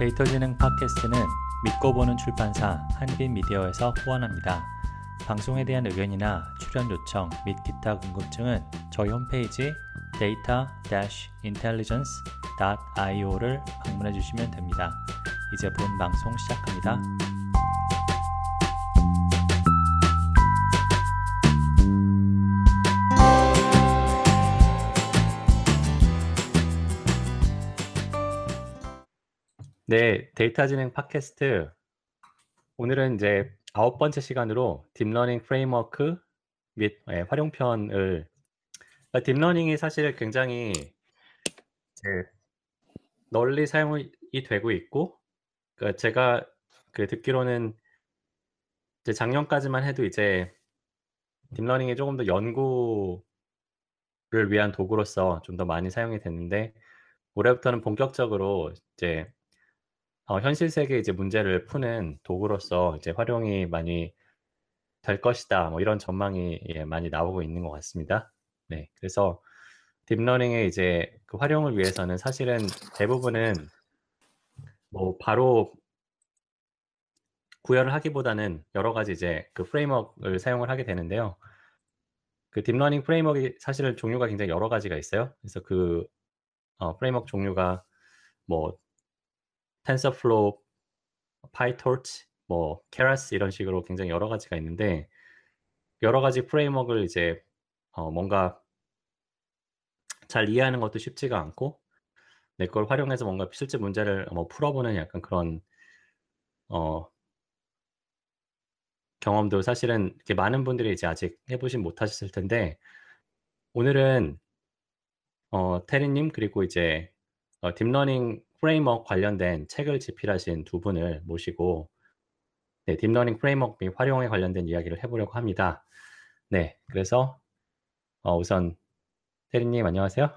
데이터 지능 팟캐스트는 믿고 보는 출판사 한빛 미디어에서 후원합니다. 방송에 대한 의견이나 출연 요청 및 기타 궁금증은 저희 홈페이지 data-intelligence.io를 방문해 주시면 됩니다. 이제 본 방송 시작합니다. 네, 데이터 진행 팟캐스트. 오늘은 이제 아홉 번째 시간으로 deep learning framework 및 예, 활용편을 그러니까 deep learning이 사실 굉장히 이제 널리 사용이 되고 있고 그러니까 제가 그 듣기로는 이제 작년까지만 해도 이제 deep learning이 조금 더 연구를 위한 도구로서 좀 더 많이 사용이 됐는데 올해부터는 본격적으로 이제 어, 현실 세계 이제 문제를 푸는 도구로서 이제 활용이 많이 될 것이다. 뭐 이런 전망이 예, 많이 나오고 있는 것 같습니다. 네, 그래서 deep learning의 이제 그 활용을 위해서는 사실은 대부분은 뭐 바로 구현을 하기보다는 여러 가지 이제 그 framework를 사용을 하게 되는데요. 그 딥러닝 framework이 사실은 종류가 굉장히 여러 가지가 있어요. 그래서 그 어, framework 종류가 뭐 TensorFlow, PyTorch, 뭐 Keras 이런 식으로 굉장히 여러 가지가 있는데 여러 가지 framework를 이제 어 뭔가 잘 이해하는 것도 쉽지가 않고 내 걸 활용해서 뭔가 실제 문제를 뭐 풀어보는 약간 그런 어 경험도 사실은 이렇게 많은 분들이 이제 아직 해보진 못하셨을 텐데 오늘은 어 테리님 그리고 이제 어 딥러닝 framework 관련된 책을 집필하신 두 분을 모시고 네, 딥러닝 framework 및 활용에 관련된 이야기를 해보려고 합니다. 네, 그래서 어, 우선 테리님 안녕하세요.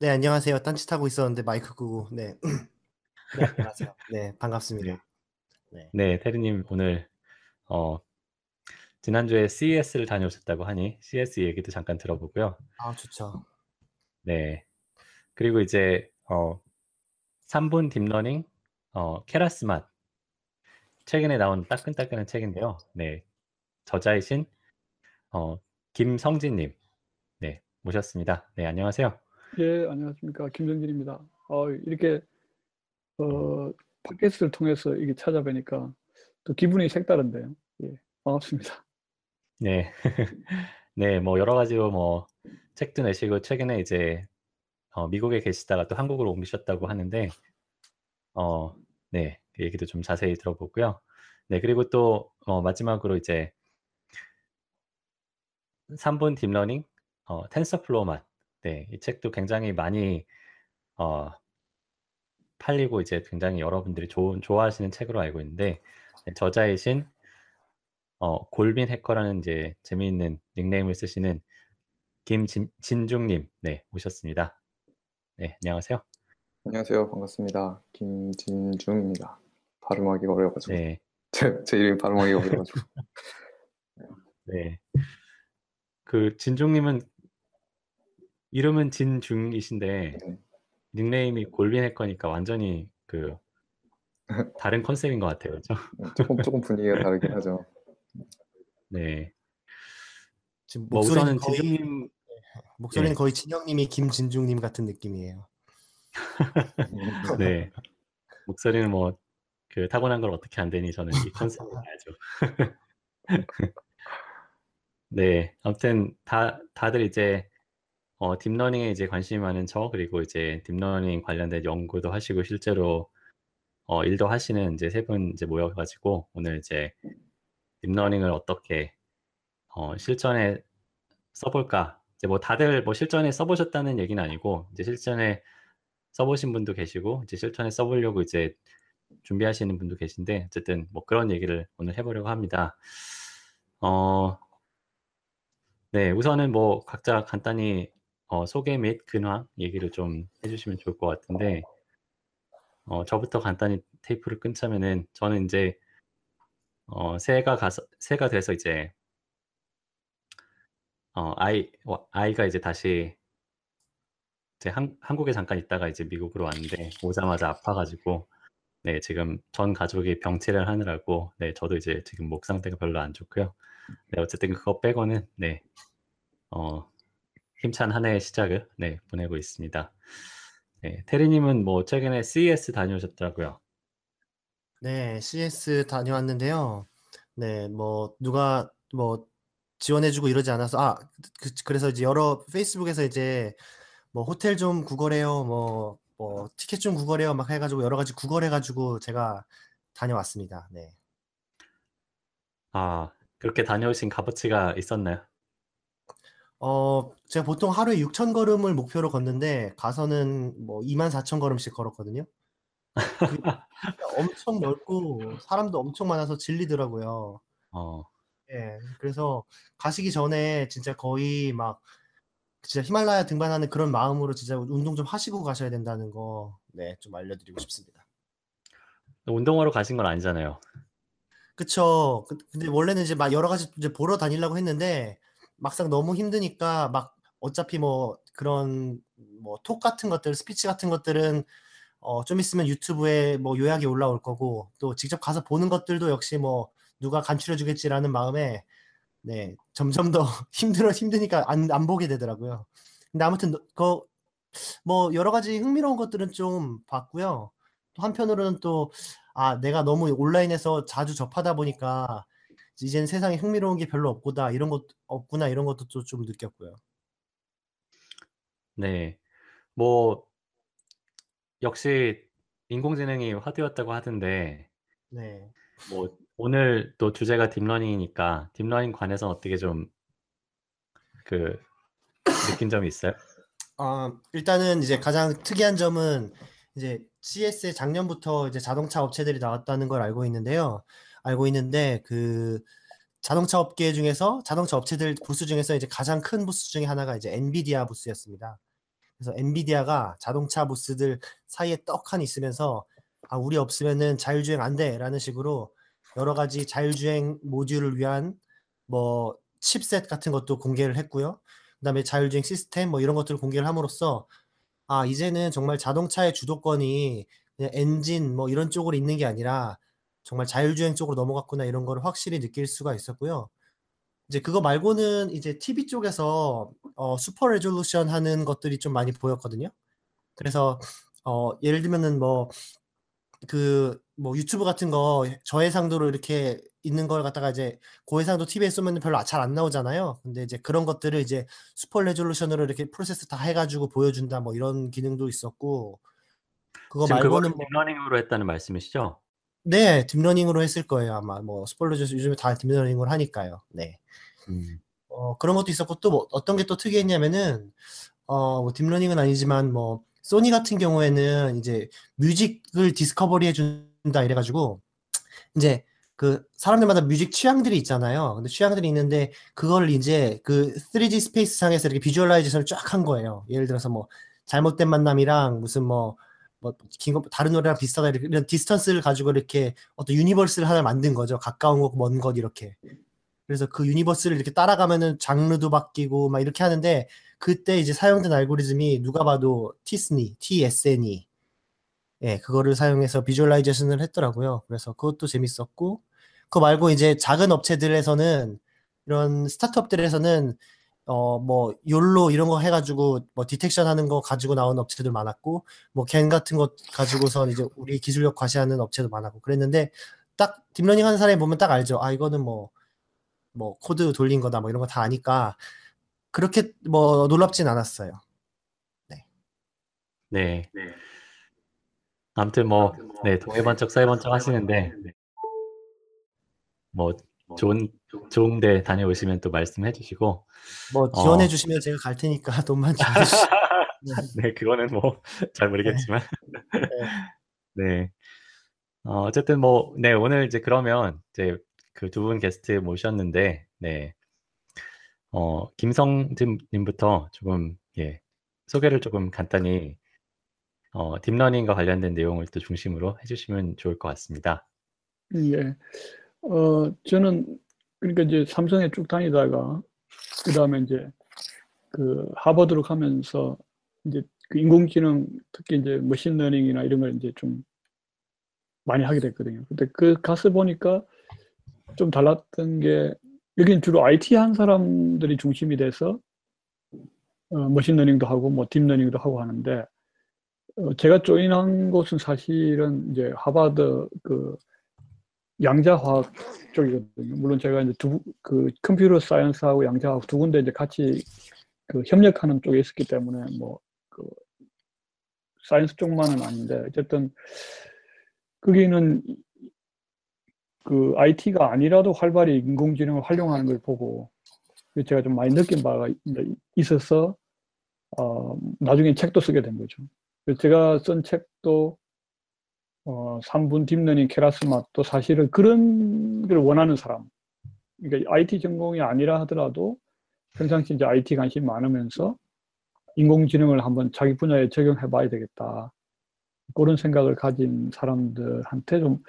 네, 안녕하세요. 딴짓하고 있었는데 마이크 끄고 네. 네, 안녕하세요. 네, 반갑습니다. 네, 네 테리님 오늘 어, 지난주에 CES를 다녀오셨다고 하니 CES 얘기도 잠깐 들어보고요. 아, 좋죠. 네. 그리고 이제 어, 3분 딥러닝 어, Keras 맛 최근에 나온 따끈따끈한 책인데요. 네, 저자이신 어, 김성진님 네 모셨습니다. 네 안녕하세요. 예 안녕하십니까 김성진입니다. 어, 이렇게 어, 팟캐스트를 통해서 이게 찾아뵈니까 또 기분이 색다른데요. 예 반갑습니다. 네, 네, 뭐 여러 가지로 뭐 책도 내시고 최근에 이제 어, 미국에 계시다가 또 한국으로 옮기셨다고 하는데 어, 네, 그 얘기도 좀 자세히 들어보고요. 네, 그리고 또 어, 마지막으로 이제 3분 딥러닝 어, TensorFlow 맛. 네, 이 책도 굉장히 많이 어, 팔리고 이제 굉장히 여러분들이 좋은 좋아하시는 책으로 알고 있는데 네, 저자이신 어, 골빈 해커라는 이제 재미있는 닉네임을 쓰시는 김진중님 네 오셨습니다. 네, 안녕하세요. 안녕하세요. 반갑습니다. 김진중입니다. 발음하기가 어려워가지고. 네. 제, 제 이름이 발음하기가 어려워가지고. 네. 그 진중님은 이름은 진중이신데 네. 닉네임이 골빈 해커니까 완전히 그 다른 컨셉인 것 같아요, 그렇죠? 조금 조금 분위기가 다르긴 하죠. 네. 지금 뭐 우선은 거의, 진중님 목소리는 네. 거의 진영님이 김진중님 같은 느낌이에요. 네. 목소리는 뭐 그 타고난 걸 어떻게 안 되니 저는 이 컨셉을 알죠. 네. 아무튼 다 다들 이제 어 딥러닝에 이제 관심이 많은 저 그리고 이제 딥러닝 관련된 연구도 하시고 실제로 어 일도 하시는 이제 세 분 이제 모여 가지고 오늘 이제 딥러닝을 어떻게 어 실전에 써 볼까? 이제 뭐 다들 뭐 실전에 써 보셨다는 얘기는 아니고 이제 실전에 써보신 분도 계시고 이제 실전에 써보려고 이제 준비하시는 분도 계신데 어쨌든 뭐 그런 얘기를 오늘 해보려고 합니다. 어, 네, 우선은 뭐 각자 간단히 어, 소개 및 근황 얘기를 좀 해주시면 좋을 것 같은데 어, 저부터 간단히 테이프를 끊자면은 저는 이제 어, 새해가 가서 새해가 돼서 이제 어, 아이 아이가 이제 다시 이제 한, 한국에 잠깐 있다가 이제 미국으로 왔는데 오자마자 아파가지고 네, 지금 전 가족이 병치를 하느라고 네, 저도 이제 지금 목 상태가 별로 안 좋고요. 네, 어쨌든 그거 빼고는 네, 어, 힘찬 한 해의 시작을 네, 보내고 있습니다. 네, 테리님은 뭐 최근에 CES 다녀오셨더라고요. 네, CS 다녀왔는데요. 네, 뭐 누가 뭐 지원해주고 이러지 않아서 아 그, 래서 이제 여러 페이스북에서 이제 뭐 호텔 좀 구걸해요, 뭐, 뭐 티켓 좀 구걸해요, 막 해가지고 여러 가지 구걸해가지고 제가 다녀왔습니다. 네. 아 그렇게 다녀오신 값어치가 있었나요? 어, 제가 보통 하루에 6천 걸음을 목표로 걷는데 가서는 뭐 2만 4천 걸음씩 걸었거든요. 그 엄청 넓고 사람도 엄청 많아서 질리더라고요. 어, 예, 그래서 가시기 전에 진짜 거의 막 진짜 히말라야 등반하는 그런 마음으로 진짜 운동 좀 하시고 가셔야 된다는 거, 네, 좀 알려드리고 싶습니다. 운동하러 가신 건 아니잖아요. 그쵸. 그- 근데 원래는 이제 막 여러 가지 이제 보러 다니려고 했는데 막상 너무 힘드니까 막 어차피 뭐 그런 뭐 톡 같은 것들, 스피치 같은 것들은 어, 좀 있으면 유튜브에 뭐 요약이 올라올 거고 또 직접 가서 보는 것들도 역시 뭐 누가 간추려 주겠지라는 마음에 네, 점점 더 힘들어 힘드니까 안, 안 보게 되더라고요. 근데 아무튼 그 뭐 여러 가지 흥미로운 것들은 좀 봤고요. 또 한편으로는 또 아, 내가 너무 온라인에서 자주 접하다 보니까 이제는 세상에 흥미로운 게 별로 없구나 이런 것 없구나 이런 것도 또 좀 느꼈고요. 네, 뭐 역시 인공지능이 화두였다고 하던데 네. 뭐 오늘 또 주제가 딥러닝이니까 딥러닝 관해서 어떻게 좀 그 느낀 점이 있어요? 어, 일단은 이제 가장 특이한 점은 이제 CES에 작년부터 이제 자동차 업체들이 나왔다는 걸 알고 있는데요. 알고 있는데 그 자동차 업계 중에서 자동차 업체들 부스 중에서 이제 가장 큰 부스 중에 하나가 이제 엔비디아 부스였습니다. 그래서 엔비디아가 자동차 부스들 사이에 떡하니 있으면서 아 우리 없으면은 자율주행 안 돼라는 식으로 여러 가지 자율주행 모듈을 위한 뭐 칩셋 같은 것도 공개를 했고요. 그다음에 자율주행 시스템 뭐 이런 것들을 공개를 함으로써 아 이제는 정말 자동차의 주도권이 그냥 엔진 뭐 이런 쪽으로 있는 게 아니라 정말 자율주행 쪽으로 넘어갔구나 이런 거를 확실히 느낄 수가 있었고요. 이제 그거 말고는 이제 TV 쪽에서 어, super resolution 하는 것들이 좀 많이 보였거든요. 그래서 어, 예를 들면은 뭐 그 뭐 유튜브 같은 거 저해상도로 이렇게 있는 걸 갖다가 이제 고해상도 TV에 쏘면 별로 잘 안 나오잖아요. 근데 이제 그런 것들을 이제 super resolution으로 이렇게 프로세스 다 해가지고 보여준다 뭐 이런 기능도 있었고 그거 말고는 뭐 딥러닝으로 했다는 말씀이시죠? 네, 딥러닝으로 했을 거예요 아마 뭐 super resolution 요즘에 다 딥러닝으로 하니까요. 네. 음. 어, 그런 것도 있었고 또 뭐 어떤 게 또 특이했냐면은 어, 뭐 딥러닝은 아니지만 뭐 소니 같은 경우에는 이제 music을 discovery 해준다 이래가지고 이제 그 사람들마다 music 취향들이 있잖아요. 근데 취향들이 있는데 그걸 이제 그 3D space 상에서 이렇게 visualization을 쫙 한 거예요. 예를 들어서 뭐 잘못된 만남이랑 무슨 뭐 뭐긴 다른 노래랑 비슷하다 이런 distance를 가지고 이렇게 어떤 universe를 하나 만든 거죠. 가까운 것, 먼것 이렇게. 그래서 그 universe를 이렇게 따라가면은 장르도 바뀌고 막 이렇게 하는데 그때 이제 사용된 알고리즘이 누가 봐도 t-SNE, t-SNE 예, 그거를 사용해서 visualization을 했더라고요. 그래서 그것도 재밌었고 그거 말고 이제 작은 업체들에서는 이런 스타트업들에서는 어 뭐 YOLO 이런 거 해가지고 뭐 detection 하는 거 가지고 나온 업체들 많았고 뭐 GAN 같은 것 가지고선 이제 우리 기술력 과시하는 업체도 많았고 그랬는데 딱 딥러닝 하는 사람이 보면 딱 알죠. 아 이거는 뭐뭐 뭐 코드 돌린 거다 뭐 이런 거 다 아니까 그렇게 뭐 놀랍진 않았어요. 네. 네. 아무튼 뭐, 네, 동해번쩍 서해번쩍 하시는데, 뭐, 좋은, 좋은 데 다녀오시면 또 말씀해 주시고. 뭐, 지원해 어. 주시면 제가 갈 테니까 돈만 지원해 주시면. 네, 그거는 뭐, 잘 모르겠지만. 네. 네. 어, 어쨌든 뭐, 네, 오늘 이제 그러면 이제 그 두 분 게스트 모셨는데, 네. 어, 김성진님부터 조금, 예, 소개를 조금 간단히 어, 딥러닝과 관련된 내용을 또 중심으로 해주시면 좋을 것 같습니다. 예. 어, 저는 그러니까 이제 삼성에 쭉 다니다가 그 다음에 이제 그 하버드로 가면서 이제 그 인공지능 특히 이제 machine learning이나 이런 걸 이제 좀 많이 하게 됐거든요. 근데 그 가서 보니까 좀 달랐던 게 여기는 주로 IT 한 사람들이 중심이 돼서 어, machine learning도 하고 뭐 deep learning도 하고 하는데 어, 제가 join한 곳은 사실은 이제 하버드 그 양자화학 쪽이거든요. 물론 제가 이제 두 그 computer science하고 양자화학 두 군데 이제 같이 그 협력하는 쪽에 있었기 때문에 뭐 그 science 쪽만은 아닌데 어쨌든 거기는 그 IT가 아니라도 활발히 인공지능을 활용하는 걸 보고 제가 좀 많이 느낀 바가 있어서 어, 나중에 책도 쓰게 된 거죠. 제가 쓴 책도 어, 3분 deep learning Keras 맛도 사실은 그런 걸 원하는 사람. 그러니까 IT 전공이 아니라 하더라도 평상시 이제 IT 관심 많으면서 인공지능을 한번 자기 분야에 적용해 봐야 되겠다. 그런 생각을 가진 사람들한테 좀,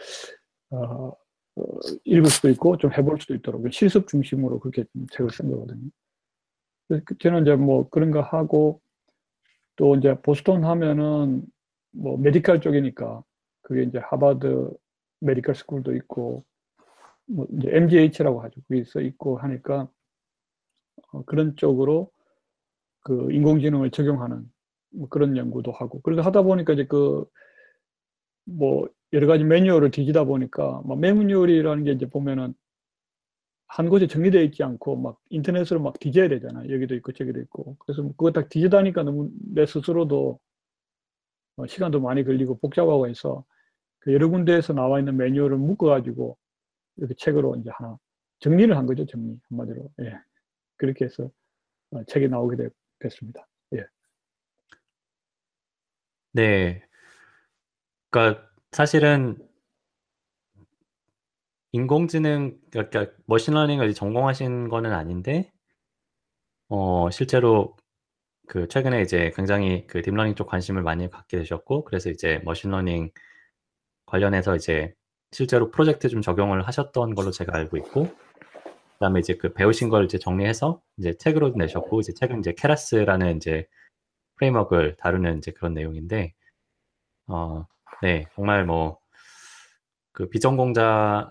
어, 어, 읽을 수도 있고 좀 해볼 수도 있도록 실습 중심으로 그렇게 책을 쓴 거거든요. 그 저는 이제 뭐 그런 거 하고 또 이제 보스턴 하면은 뭐 medical 쪽이니까 그게 이제 하버드 Medical School도 있고 뭐 이제 MGH라고 하죠. 그게 써 있고 하니까 어, 그런 쪽으로 그 인공지능을 적용하는 뭐 그런 연구도 하고 그래서 하다 보니까 이제 그 뭐 여러 가지 매뉴얼을 뒤지다 보니까 뭐 매뉴얼이라는 게 이제 보면은 한 곳에 정리되어 있지 않고 막 인터넷으로 막 뒤져야 되잖아요. 여기도 있고 저기도 있고. 그래서 뭐 그거 딱 뒤지다니까 너무 내 스스로도 어, 시간도 많이 걸리고 복잡하고 해서 그 여러 군데에서 나와 있는 매뉴얼을 묶어가지고 이렇게 책으로 이제 하나 정리를 한 거죠. 정리 한마디로. 예. 그렇게 해서 어, 책이 나오게 됐, 습니다 예. 네. 그러니까 사실은 인공지능 그러니까 machine learning을 전공하신 거는 아닌데 어 실제로 그 최근에 이제 굉장히 그 deep learning 쪽 관심을 많이 갖게 되셨고 그래서 이제 machine learning 관련해서 이제 실제로 프로젝트 좀 적용을 하셨던 걸로 제가 알고 있고 그다음에 이제 그 배우신 걸 이제 정리해서 이제 책으로 내셨고 이제 책은 이제 Keras라는 이제 framework를 다루는 이제 그런 내용인데 어 네 정말 뭐 그 비전공자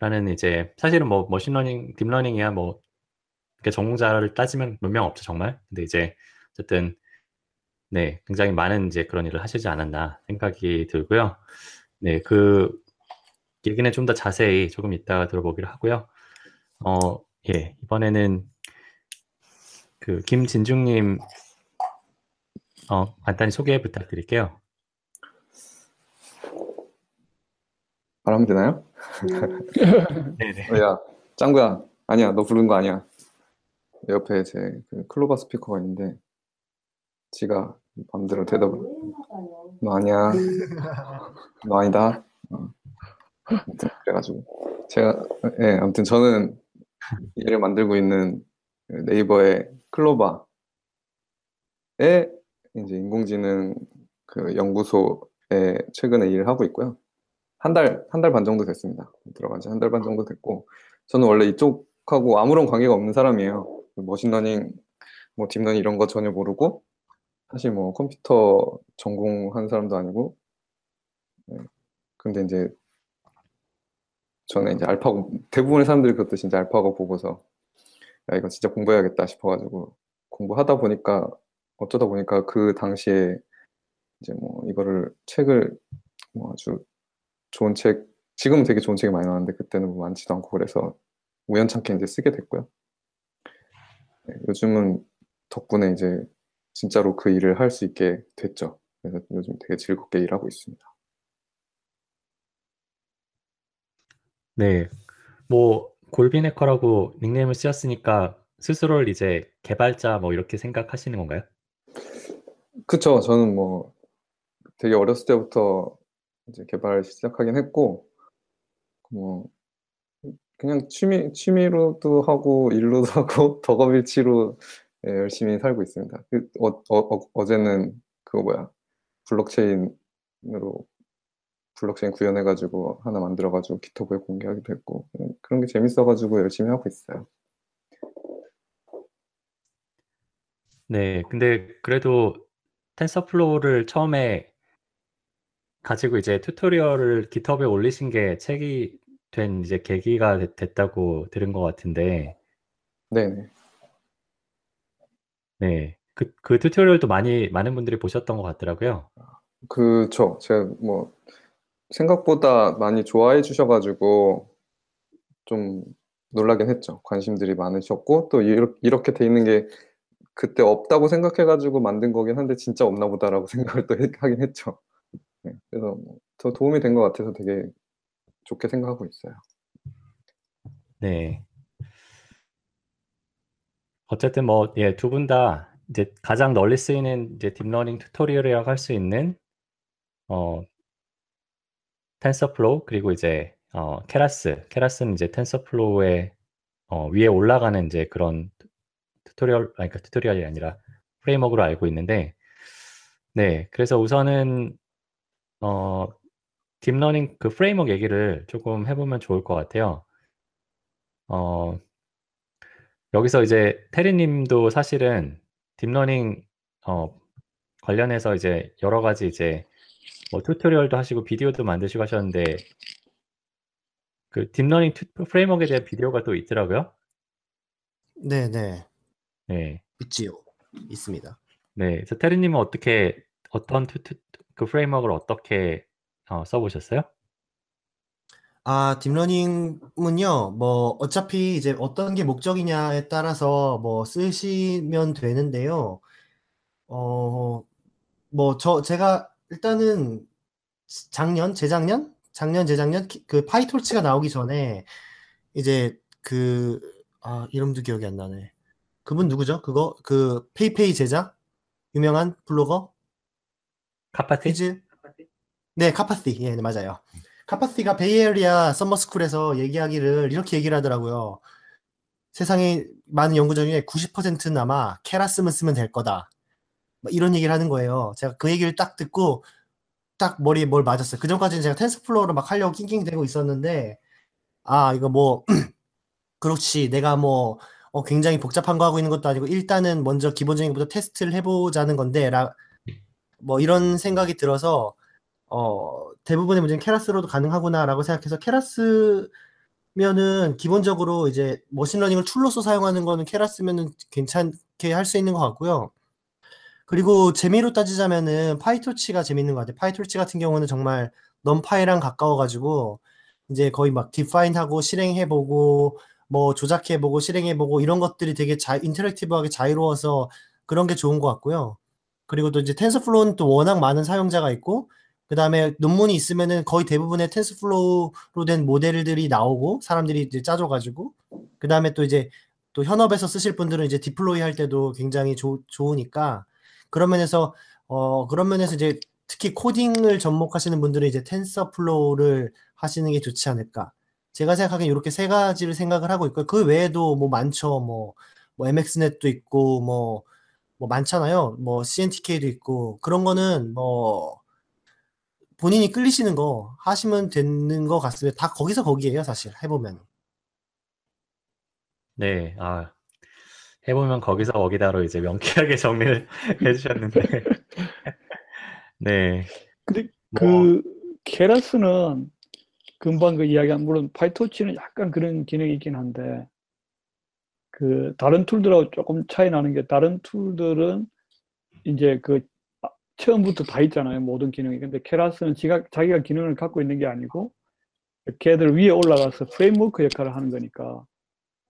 라는 이제 사실은 뭐 machine learning, deep learning이야 뭐 전공자를 따지면 몇 명 없죠 정말. 근데 이제 어쨌든 네 굉장히 많은 이제 그런 일을 하시지 않았나 생각이 들고요. 네 그 얘기는 좀 더 자세히 조금 이따가 들어보기로 하고요. 어 예 이번에는 그 김진중님 어 간단히 소개 부탁드릴게요. 말하면 되나요? 네네. 어, 야, 짱구야. 아니야, 너 부른 거 아니야. 옆에 제 그 클로바 스피커가 있는데, 지가 마음대로 대답을. 너 아니야. 너 아니다. 어. 그래가지고. 제가, 예, 네, 아무튼 저는 얘를 만들고 있는 네이버의 클로바에 이제 인공지능 그 연구소에 최근에 일을 하고 있고요. 한 달, 한 달 반 정도 됐습니다. 들어간 지 한 달 반 정도 됐고, 저는 원래 이쪽하고 아무런 관계가 없는 사람이에요. machine learning, 뭐 deep learning 이런 거 전혀 모르고, 사실 뭐 컴퓨터 전공한 사람도 아니고, 네. 근데 이제 저는 이제 AlphaGo, 대부분의 사람들이 그것도 진짜 AlphaGo 보고서, 야, 이거 진짜 공부해야겠다 싶어가지고, 공부하다 보니까, 어쩌다 보니까 그 당시에 이제 뭐 이거를 책을 뭐 아주 좋은 책, 지금은 되게 좋은 책이 많이 나왔는데 그때는 뭐 많지도 않고 그래서 우연찮게 이제 쓰게 됐고요. 네, 요즘은 덕분에 이제 진짜로 그 일을 할 수 있게 됐죠. 그래서 요즘 되게 즐겁게 일하고 있습니다. 네. 뭐 골빈해커라고 닉네임을 쓰셨으니까 스스로를 이제 개발자 뭐 이렇게 생각하시는 건가요? 그쵸. 저는 뭐 되게 어렸을 때부터 이제 개발 시작하긴 했고 뭐 그냥 취미 취미로도 하고 일로도 하고 덕업일치로 예, 열심히 살고 있습니다. 그, 어, 어, 어, 제는 그거 뭐야 블록체인으로 블록체인 구현해가지고 하나 만들어가지고 GitHub에 공개하기도 했고 그런 게 재밌어가지고 열심히 하고 있어요. 네, 근데 그래도 TensorFlow를 처음에 가지고 이제 tutorial을 GitHub에 올리신 게 책이 된 이제 계기가 됐- 됐다고 들은 것 같은데, 네네. 네. 그, 그 tutorial도 많이, 많은 분들이 보셨던 것 같더라고요. 그쵸. 제가 뭐 생각보다 많이 좋아해 주셔 가지고 좀 놀라긴 했죠. 관심들이 많으셨고 또 이렇게, 이렇게 돼 있는 게 그때 없다고 생각해 가지고 만든 거긴 한데 진짜 없나 보다라고 생각을 또 해- 하긴 했죠. 네, 그래서 뭐 더 도움이 된 것 같아서 되게 좋게 생각하고 있어요. 네. 어쨌든 뭐, 예, 두 분 다 이제 가장 널리 쓰이는 이제 deep learning tutorial이라고 할 수 있는, 어, TensorFlow, 그리고 이제, 어, Keras. Keras는 이제 TensorFlow의, 어, 위에 올라가는 이제 그런 tutorial, 아니, 그러니까 tutorial이 아니라 framework로 알고 있는데, 네. 그래서 우선은, 어, deep learning 그 framework 얘기를 조금 해보면 좋을 것 같아요. 어, 여기서 이제 테리 님도 사실은 deep learning 어, 관련해서 이제 여러 가지 이제 뭐 tutorial도 하시고 비디오도 만드시고 하셨는데 그 deep learning 튜, framework에 대한 비디오가 또 있더라고요. 네, 네. 네, 있지요. 있습니다. 네. 그래서 테리 님은 어떻게 어떤 튜, 튜, 그 framework를 어떻게 어, 써보셨어요? 아, deep learning은요, 뭐, 어차피 이제 어떤 게 목적이냐에 따라서 뭐 쓰시면 되는데요. 어, 뭐, 저, 제가 일단은 작년, 재작년? 작년, 재작년? 키- 그 PyTorch가 나오기 전에 이제 그, 아, 이름도 기억이 안 나네. 그분 누구죠? 그거? 그 페이페이 제자? 유명한 블로거? 카파시? 퀴즈? 네, 카파시. 예, 네, 맞아요. 카파시가 Bay Area summer school에서 얘기하기를 이렇게 얘기를 하더라고요. 세상에 많은 연구자 중에 90%는 아마 Keras만 쓰면 될 거다. 막 이런 얘기를 하는 거예요. 제가 그 얘기를 딱 듣고 딱 머리에 뭘 맞았어요. 그 전까지는 제가 TensorFlow를 막 하려고 낑낑대고 있었는데 아, 이거 뭐 그렇지. 내가 뭐 어, 굉장히 복잡한 거 하고 있는 것도 아니고 일단은 먼저 기본적인 것부터 테스트를 해보자는 건데 라, 뭐 이런 생각이 들어서 어, 대부분의 문제는 Keras로도 가능하구나라고 생각해서 Keras면은 기본적으로 이제 머신러닝을 tool로서 사용하는 거는 Keras면은 괜찮게 할 수 있는 것 같고요. 그리고 재미로 따지자면은 PyTorch가 재밌는 것 같아요. PyTorch 같은 경우는 정말 NumPy랑 가까워가지고 이제 거의 막 define하고 실행해보고 뭐 조작해보고 실행해보고 이런 것들이 되게 자, interactive하게 자유로워서 그런 게 좋은 것 같고요. 그리고 또 이제 TensorFlow는 또 워낙 많은 사용자가 있고 그 다음에 논문이 있으면은 거의 대부분의 TensorFlow로 된 모델들이 나오고 사람들이 이제 짜줘가지고 그 다음에 또 이제 또 현업에서 쓰실 분들은 이제 deploy 할 때도 굉장히 조, 좋으니까 그런 면에서 어 그런 면에서 이제 특히 코딩을 접목하시는 분들은 이제 TensorFlow를 하시는 게 좋지 않을까. 제가 생각하기엔 이렇게 세 가지를 생각을 하고 있고요. 그 외에도 뭐 많죠. 뭐, 뭐 MXNet도 있고 뭐, 뭐 많잖아요. 뭐 CNTK도 있고 그런 거는 뭐 본인이 끌리시는 거 하시면 되는 것 같습니다. 다 거기서 거기에요, 사실 해보면. 네, 아, 해보면 거기서 거기다로 이제 명쾌하게 정리를 해주셨는데. 네. 근데 뭐, 그 Keras는 금방 그 이야기한 물론 PyTorch는 약간 그런 기능이 있긴 한데 그 다른 tool들하고 조금 차이 나는 게 다른 tool들은 이제 그 아, 처음부터 다 있잖아요 모든 기능이 근데 Keras는 지가 자기가 기능을 갖고 있는 게 아니고 걔들 위에 올라가서 framework 역할을 하는 거니까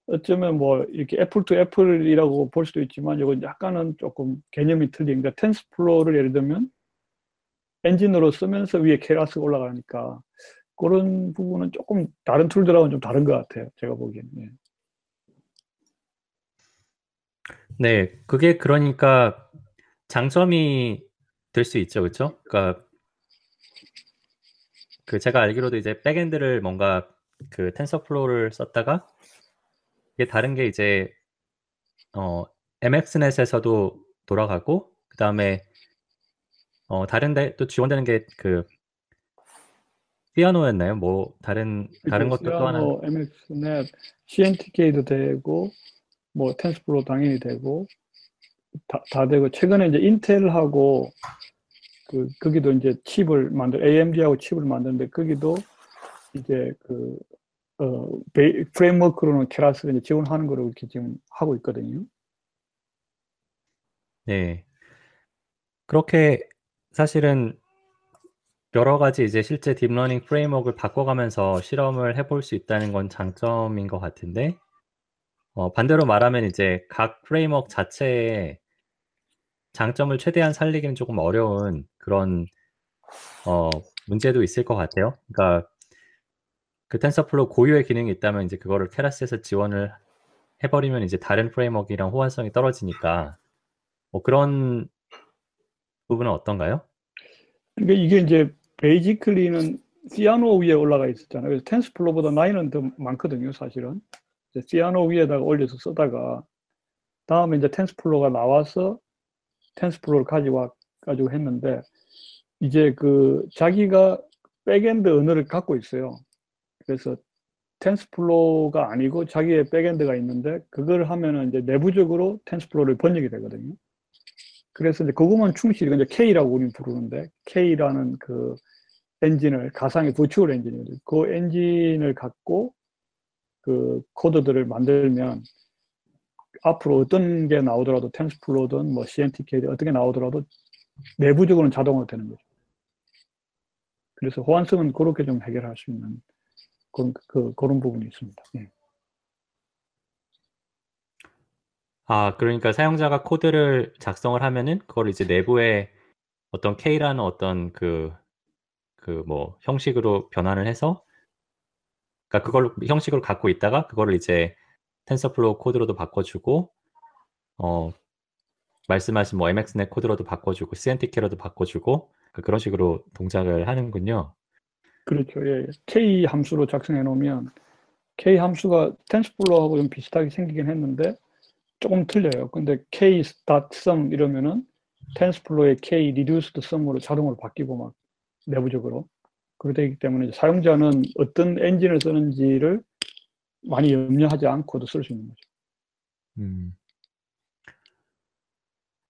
어쩌면 뭐 이렇게 apple to apple이라고 볼 수도 있지만 이건 약간은 조금 개념이 틀린 그러니까 TensorFlow를 예를 들면 엔진으로 쓰면서 위에 Keras가 올라가니까 그런 부분은 조금 다른 tool들하고는 좀 다른 것 같아요. 제가 보기에는. 예. 네, 그게 그러니까 장점이 될 수 있죠, 그렇죠? 그러니까 그 제가 알기로도 이제 backend를 뭔가 그 TensorFlow를 썼다가 이게 다른 게 이제 어 MXNet에서도 돌아가고 그 다음에 어 다른 데 또 지원되는 게그 Theano였나요? 뭐 다른 다른 것도 또 하나 MXNet, CNTK도 되고 뭐 TensorFlow 당연히 되고 다, 다 되고 최근에 이제 인텔하고 그 거기도 이제 칩을 만들 AMD하고 칩을 만드는데 거기도 이제 그 어, 베이, framework로는 Keras를 이제 지원하는 거로 이렇게 지금 하고 있거든요. 네. 그렇게 사실은 여러 가지 이제 실제 딥러닝 framework를 바꿔가면서 실험을 해볼 수 있다는 건 장점인 것 같은데, 어, 반대로 말하면 이제 각 framework 자체의 장점을 최대한 살리기는 조금 어려운 그런 어, 문제도 있을 것 같아요. 그러니까 그 TensorFlow 고유의 기능이 있다면 이제 그거를 Keras에서 지원을 해버리면 이제 다른 framework랑 호환성이 떨어지니까 뭐 그런 부분은 어떤가요? 그러니까 이게 이제 basically는 Theano 위에 올라가 있었잖아요. 그래서 TensorFlow보다 나이는 더 많거든요, 사실은. Theano 위에다가 올려서 쓰다가 다음에 이제 TensorFlow가 나와서 TensorFlow를 가져와 가지고 했는데 이제 그 자기가 backend 언어를 갖고 있어요. 그래서 TensorFlow가 아니고 자기의 backend가 있는데 그걸 하면은 이제 내부적으로 TensorFlow를 번역이 되거든요. 그래서 이제 그것만 충실히 이제 K라고 우리는 부르는데 K라는 그 엔진을 가상의 virtual 엔진이거든요. 그 엔진을 갖고 그 코드들을 만들면 앞으로 어떤 게 나오더라도 텐스플로든 뭐 CNTK 어떻게 나오더라도 내부적으로는 자동으로 되는 거죠. 그래서 호환성은 그렇게 좀 해결할 수 있는 그런, 그, 그런 부분이 있습니다. 예. 아, 그러니까 사용자가 코드를 작성을 하면은 그걸 이제 내부에 어떤 K라는 어떤 그, 그 뭐 형식으로 변환을 해서 그러니까 그걸 형식으로 갖고 있다가 그거를 이제 TensorFlow 코드로도 바꿔주고 어 말씀하신 뭐 MXNet 코드로도 바꿔주고 CNTK로도 바꿔주고 그 그런 식으로 동작을 하는군요. 그렇죠. 예. K 함수로 작성해 놓으면 K 함수가 TensorFlow하고 좀 비슷하게 생기긴 했는데 조금 틀려요. 근데 K sum 이러면은 텐스플로우의 K reduced sum으로 자동으로 바뀌고 막 내부적으로 그렇게 되기 때문에 사용자는 어떤 엔진을 쓰는지를 많이 염려하지 않고도 쓸 수 있는 거죠. 음.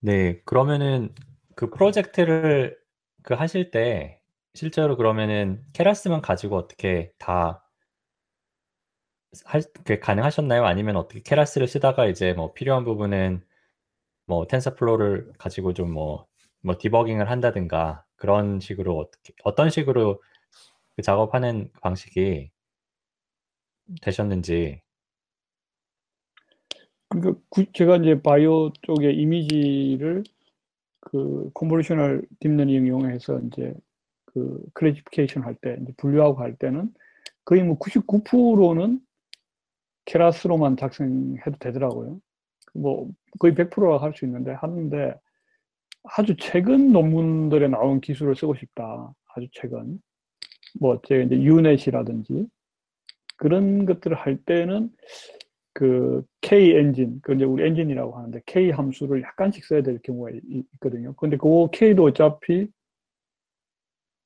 네, 그러면은 그 프로젝트를 그 하실 때 실제로 그러면은 케라스만 가지고 어떻게 다 할, 그 가능하셨나요? 아니면 어떻게 케라스를 쓰다가 이제 뭐 필요한 부분은 뭐 TensorFlow를 가지고 좀뭐 뭐 debugging을 한다든가 그런 식으로 어떻게 어떤 식으로 그 작업하는 방식이 되셨는지. 그러니까 제가 이제 바이오 쪽의 이미지를 그 convolutional 딥러닝 이용해서 이제 그 classification 할 때, 이제 분류하고 할 때는 거의 뭐 99%는 Keras로만 작성해도 되더라고요. 뭐 거의 100%라 할수 있는데 하는데 아주 최근 논문들에 나온 기술을 쓰고 싶다. 아주 최근. 뭐 제가 이제 U-Net이라든지 그런 것들을 할 때는 그 K 엔진, 그 이제 우리 엔진이라고 하는데 K 함수를 약간씩 써야 될 경우가 있거든요. 근데 그 K도 어차피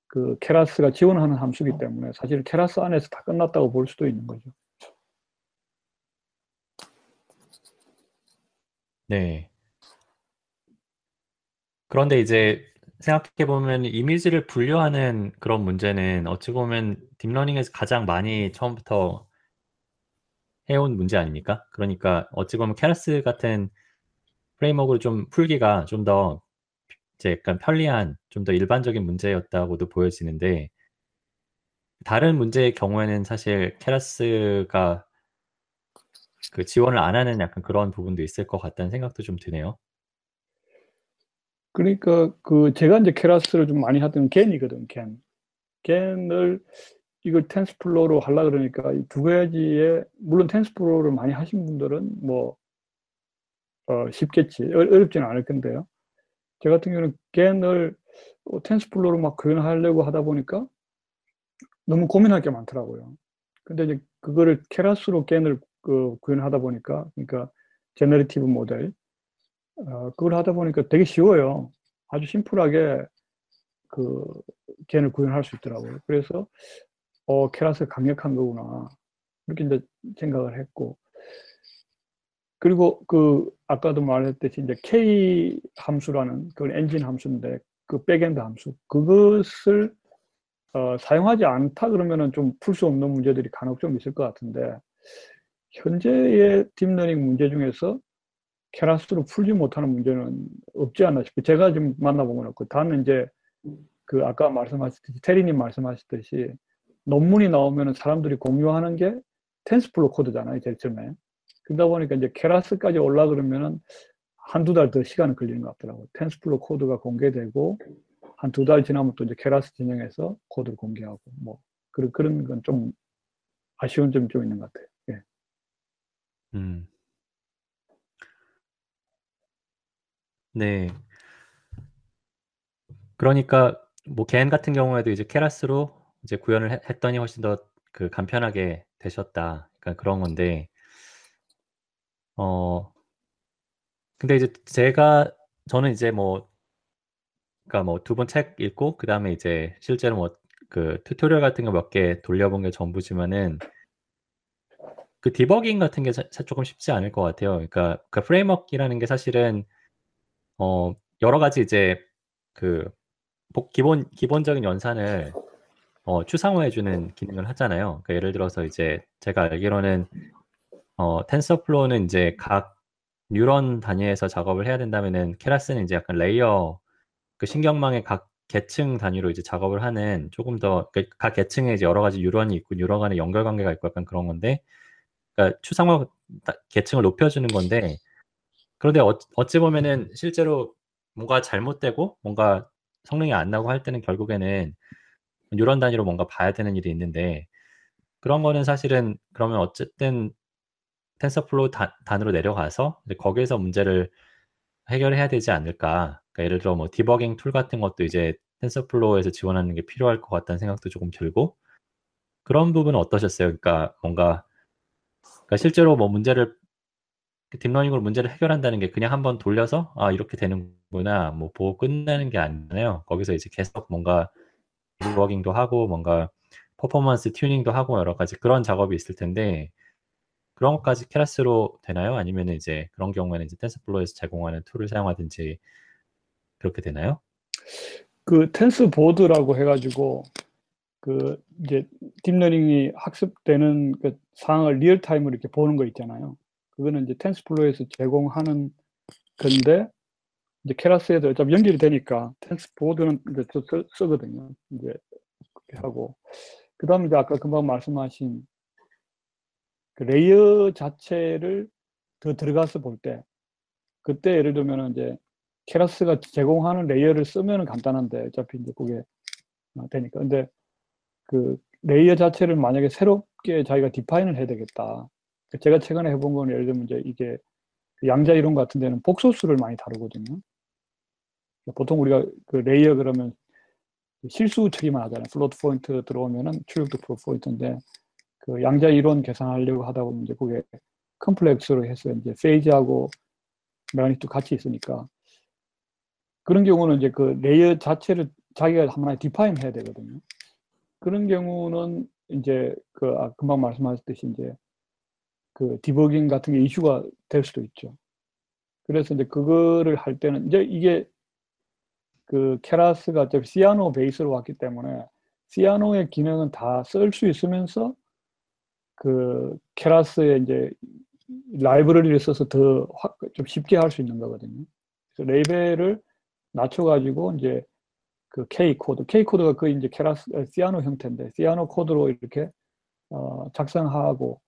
그 Keras가 지원하는 함수기 때문에 사실 Keras 안에서 다 끝났다고 볼 수도 있는 거죠. 네. 그런데 이제 생각해 보면 이미지를 분류하는 그런 문제는 어찌 보면 deep learning에서 가장 많이 처음부터 해온 문제 아닙니까? 그러니까 어찌 보면 Keras 같은 framework를 좀 풀기가 좀 더 이제 약간 편리한 좀 더 일반적인 문제였다고도 보여지는데 다른 문제의 경우에는 사실 Keras가 그 지원을 안 하는 약간 그런 부분도 있을 것 같다는 생각도 좀 드네요. 그러니까 그 제가 이제 Keras를 좀 많이 하던 GAN이거든, GAN. GAN을 이걸 TensorFlow로 하려 그러니까 이 두 가지에 물론 TensorFlow를 많이 하신 분들은 뭐 어, 쉽겠지 어, 어렵지는 않을 건데요. 제 같은 경우는 GAN을 어, TensorFlow로 막 구현하려고 하다 보니까 너무 고민할 게 많더라고요. 근데 이제 그거를 Keras로 GAN을 그 구현하다 보니까 그러니까 generative model 어, 그걸 하다 보니까 되게 쉬워요. 아주 심플하게 그 GAN을 구현할 수 있더라고요. 그래서 어 Keras 강력한 거구나 이렇게 이제 생각을 했고 그리고 그 아까도 말했듯이 이제 K 함수라는 그 엔진 함수인데 그 backend 함수 그것을 어, 사용하지 않다 그러면은 좀 풀 수 없는 문제들이 간혹 좀 있을 것 같은데 현재의 deep learning 문제 중에서 Keras로 풀지 못하는 문제는 없지 않나 싶어요. 제가 지금 건 없고 다만 이제 그 아까 말씀하셨듯이 테리님 말씀하셨듯이 논문이 나오면은 사람들이 공유하는 게 TensorFlow 코드잖아요, 제일 처음에. 그러다 보니까 이제 Keras까지 올라 그러면은 한두 달 더 시간이 걸리는 것 같더라고요. 텐스플로 코드가 공개되고 한 두 달 지나면 또 이제 케라스 진영에서 코드를 공개하고 뭐 그런 그런 건 좀 아쉬운 점이 좀 있는 것 같아요. 예. 음. 네. 그러니까 뭐 개인 같은 경우에도 이제 케라스로 이제 구현을 했, 했더니 훨씬 더 그 간편하게 되셨다. 그러니까 그런 건데 어 근데 이제 제가 저는 이제 뭐 그러니까 뭐 두 번 책 읽고 그다음에 이제 실제로 뭐 그 tutorial 같은 거 몇 개 돌려본 게 전부지만은 그 디버깅 같은 게 사, 조금 쉽지 않을 것 같아요. 그러니까 그 framework라는 게 사실은 어 여러 가지 이제 그 기본 기본적인 연산을 어, 추상화해 주는 기능을 하잖아요. 그러니까 예를 들어서 이제 제가 알기로는 어, TensorFlow는 이제 각 뉴런 단위에서 작업을 해야 된다면은 Keras는 이제 약간 layer 그 신경망의 각 계층 단위로 이제 작업을 하는 조금 더 각 그 계층에 이제 여러 가지 뉴런이 있고 뉴런 간의 연결 관계가 있고 약간 그런 건데 그러니까 추상화 계층을 높여주는 건데 그런데 어, 어찌 보면은 실제로 뭔가 잘못되고 뭔가 성능이 안 나고 할 때는 결국에는 뉴런 단위로 뭔가 봐야 되는 일이 있는데 그런 거는 사실은 그러면 어쨌든 TensorFlow 단, 으로 내려가서 거기에서 문제를 해결해야 되지 않을까. 그러니까 예를 들어 뭐 디버깅 tool 같은 것도 이제 TensorFlow에서 지원하는 게 필요할 것 같다는 생각도 조금 들고 그런 부분은 어떠셨어요? 그러니까 뭔가 그러니까 실제로 뭐 문제를 deep learning으로 문제를 해결한다는 게 그냥 한번 돌려서 아 이렇게 되는구나 뭐 보고 끝나는 게 아니잖아요. 거기서 이제 계속 뭔가 디버깅도 하고 뭔가 performance tuning도 하고 여러 가지 그런 작업이 있을 텐데 그런 것까지 Keras로 되나요? 아니면 이제 그런 경우에는 이제 TensorFlow에서 제공하는 tool을 사용하든지 그렇게 되나요? 그 TensorBoard라고 해가지고 그 이제 deep learning이 학습되는 그 상황을 real time으로 이렇게 보는 거 있잖아요. 그거는 이제 TensorFlow에서 제공하는 건데 이제 Keras에도 어차피 연결이 되니까 TensorBoard는 이제 쓰, 쓰거든요. 이제 그렇게 하고. 그 다음에 이제 아까 금방 말씀하신 그 layer 자체를 더 들어가서 볼 때 그때 예를 들면 이제 Keras가 제공하는 layer를 쓰면 간단한데 어차피 이제 그게 되니까. 근데 그 layer 자체를 만약에 새롭게 자기가 define을 해야 되겠다 제가 최근에 해본 건 예를 들면 이제 이게 그 양자 이론 같은 데는 복소수를 많이 다루거든요 보통 우리가 그 layer 그러면 실수 처리만 하잖아요. float point 들어오면은 출력도 float point인데 그 양자 이론 계산하려고 하다 보면 이제 그게 complex로 해서 이제 phase하고 magnitude 같이 있으니까 그런 경우는 이제 그 layer 자체를 자기가 하나의 define 해야 되거든요. 그런 경우는 이제 그 아, 금방 말씀하셨듯이 이제 그 디버깅 같은 게 이슈가 될 수도 있죠. 그래서 이제 그거를 할 때는 이제 이게 그 Keras가 어차피 Theano 베이스로 왔기 때문에 시아노의 기능은 다 쓸 수 있으면서 그 Keras의 이제 라이브러리를 써서 더 좀 쉽게 할 수 있는 거거든요. 그래서 레벨을 낮춰가지고 이제 그 K 코드, K 코드가 그 이제 Keras Theano 형태인데 Theano 코드로 이렇게 어, 작성하고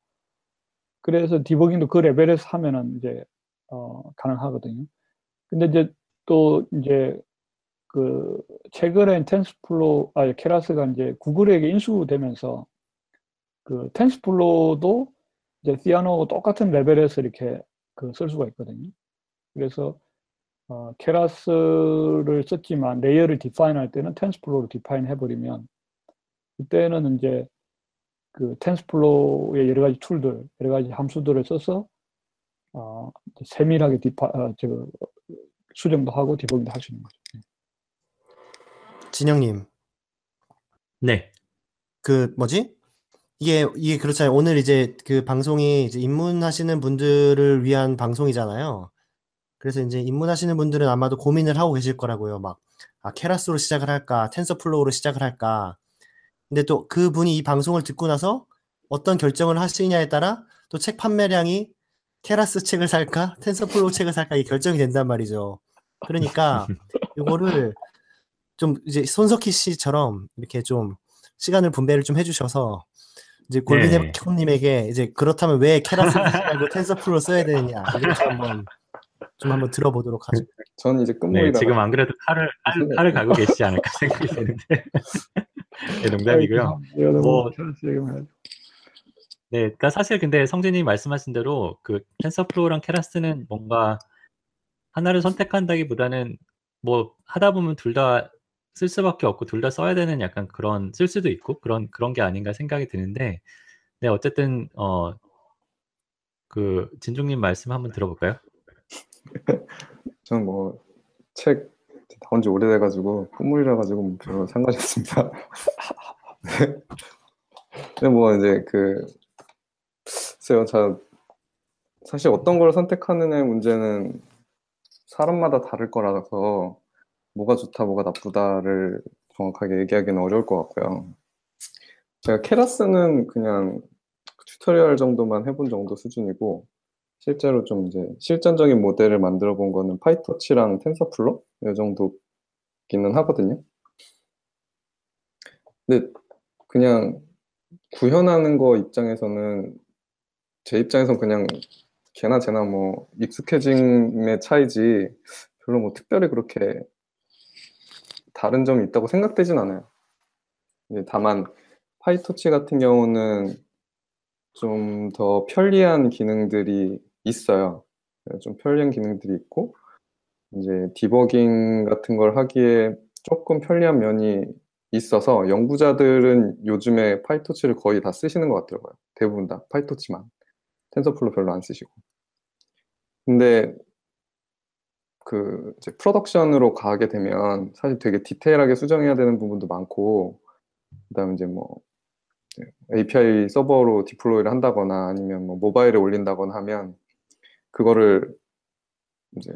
그래서 디버깅도 그 레벨에서 하면은 이제 어, 가능하거든요. 근데 이제 또 이제 그 최근에 TensorFlow 아 Keras가 이제 구글에게 인수되면서 그 TensorFlow도 이제 Theano하고 똑같은 레벨에서 이렇게 그 쓸 수가 있거든요. 그래서 어, Keras를 썼지만 layer를 define 할 때는 TensorFlow로 define 해버리면 그때는 이제 그 텐스플로의 여러 가지 툴들, 여러 가지 함수들을 써서 어, 세밀하게 디파, 어, 저, 수정도 하고 디버깅도 할 수 있는 거죠. 진영님. 네. 그 뭐지? 이게 이게 그렇잖아요. 오늘 이제 그 방송이 이제 입문하시는 분들을 위한 방송이잖아요. 그래서 이제 입문하시는 분들은 아마도 고민을 하고 계실 거라고요. 막 아, Keras로 시작을 할까, TensorFlow로 시작을 할까. 근데 또 그분이 이 방송을 듣고 나서 어떤 결정을 하시느냐에 따라 또 책 판매량이 Keras 책을 살까, TensorFlow 책을 살까 이 결정이 된단 말이죠. 그러니까 이거를 좀 이제 손석희 씨처럼 이렇게 좀 시간을 분배를 좀 해주셔서 이제 네. 골빈해커님에게 이제 그렇다면 왜 Keras 말고 TensorFlow 써야 되느냐 이렇게 한번 좀 한번 들어보도록 하죠. 전 이제 네, 끝물이라 지금 안 그래도 칼을 칼, 칼을 가고 계시지 않을까 생각이 드는데. 네, 농담이고요. 뭐-. 네, 그러니까 사실 근데 성진님 말씀하신 대로 그 TensorFlow랑 Keras는 뭔가 하나를 선택한다기보다는 뭐 하다 보면 둘 다 쓸 수밖에 없고 둘 다 써야 되는 약간 그런 쓸 수도 있고 그런 그런 게 아닌가 생각이 드는데 네, 어쨌든 어 그 진중님 말씀 한번 들어볼까요? 저는 뭐 책 나온 지 오래돼가지고 끝물이라 가지고 뭐 별로 상관이 없습니다. 네. 근데 뭐 이제 그 글쎄요, 자 사실 어떤 걸 선택하느냐의 문제는 사람마다 다를 거라서 뭐가 좋다, 뭐가 나쁘다를 정확하게 얘기하기는 어려울 것 같고요. 제가 Keras는 그냥 tutorial 정도만 해본 정도 수준이고 실제로 좀 이제 실전적인 모델을 만들어 본 거는 PyTorch랑 TensorFlow 이 정도기는 하거든요. 근데 그냥 구현하는 거 입장에서는 제 입장에선 그냥 걔나 쟤나 뭐 익숙해짐의 차이지 별로 뭐 특별히 그렇게 다른 점이 있다고 생각되진 않아요. 이제 다만 PyTorch 같은 경우는 좀 더 편리한 기능들이 있어요. 네, 좀 편리한 기능들이 있고, 이제 디버깅 같은 걸 하기에 조금 편리한 면이 있어서 연구자들은 요즘에 PyTorch를 거의 다 쓰시는 것 같더라고요. 대부분 다 PyTorch만. TensorFlow 별로 안 쓰시고. 근데 그 이제 production으로 가게 되면 사실 되게 디테일하게 수정해야 되는 부분도 많고, 그다음에 이제 뭐 API 서버로 deploy를 한다거나 아니면 뭐 모바일에 올린다거나 하면 그거를 이제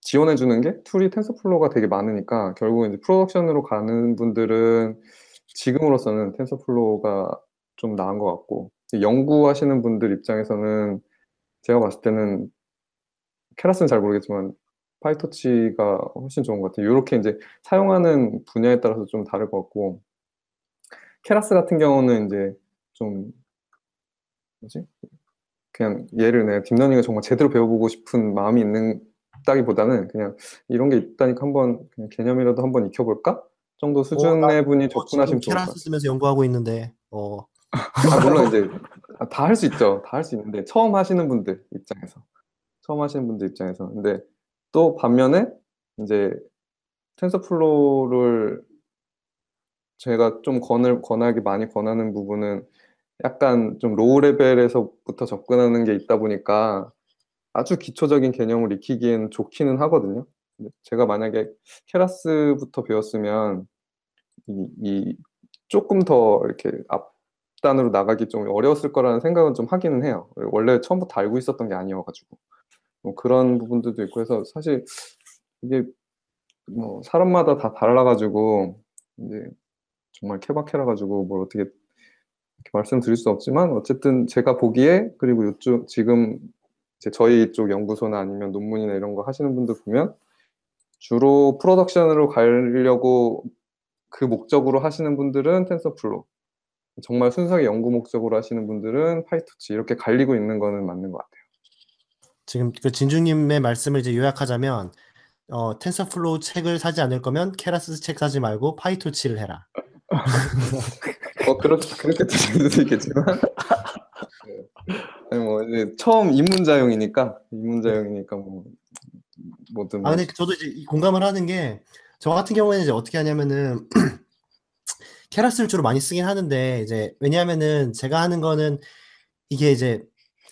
지원해 주는 게 tool이 TensorFlow가 되게 많으니까 결국 이제 production으로 가는 분들은 지금으로서는 TensorFlow가 좀 나은 것 같고 연구하시는 분들 입장에서는 제가 봤을 때는 Keras는 잘 모르겠지만 PyTorch가 훨씬 좋은 것 같아요. 이렇게 이제 사용하는 분야에 따라서 좀 다를 것 같고 Keras 같은 경우는 이제 좀 뭐지? 그냥 얘를 내가 deep learning을 정말 제대로 배워보고 싶은 마음이 있다기보다는 그냥 이런 게 있다니까 한번 개념이라도 한번 익혀볼까 정도 수준의 분이 어, 지금 접근하시면 좋을 것 같아요. 쓰면서 연구하고 있는데 어 아, 물론 이제 다 할 수 있죠. 다 할 수 있는데 처음 하시는 분들 입장에서 처음 하시는 분들 입장에서 근데 또 반면에 이제 TensorFlow를 제가 좀 권을 권하기 많이 권하는 부분은 약간 좀 low level에서부터 접근하는 게 있다 보니까 아주 기초적인 개념을 익히기엔 좋기는 하거든요. 제가 만약에 Keras부터 배웠으면 이, 이 조금 더 이렇게 앞단으로 나가기 좀 어려웠을 거라는 생각은 좀 하기는 해요. 원래 처음부터 알고 있었던 게 아니어가지고 뭐 그런 부분들도 있고 해서 사실 이게 뭐 사람마다 다 달라가지고 이제 정말 케바케라 가지고 뭘 어떻게 말씀드릴 수 없지만 어쨌든 제가 보기에 그리고 이쪽 지금 이제 저희 쪽 연구소나 아니면 논문이나 이런 거 하시는 분들 보면 주로 production으로 가려고 그 목적으로 하시는 분들은 TensorFlow 정말 순수하게 연구 목적으로 하시는 분들은 PyTorch 이렇게 갈리고 있는 거는 맞는 것 같아요. 지금 그 진중님의 말씀을 이제 요약하자면 어, TensorFlow 책을 사지 않을 거면 Keras 책 사지 말고 PyTorch를 해라. 어 그렇 그렇게 드실 수도 있겠지만 네. 아니 뭐 이제 처음 입문자용이니까 입문자용이니까 뭐 뭐든 아뭐 근데 저도 이제 이 공감을 하는 게 저 같은 경우에는 이제 어떻게 하냐면은 Keras를 주로 많이 쓰긴 하는데 이제 왜냐하면은 제가 하는 거는 이게 이제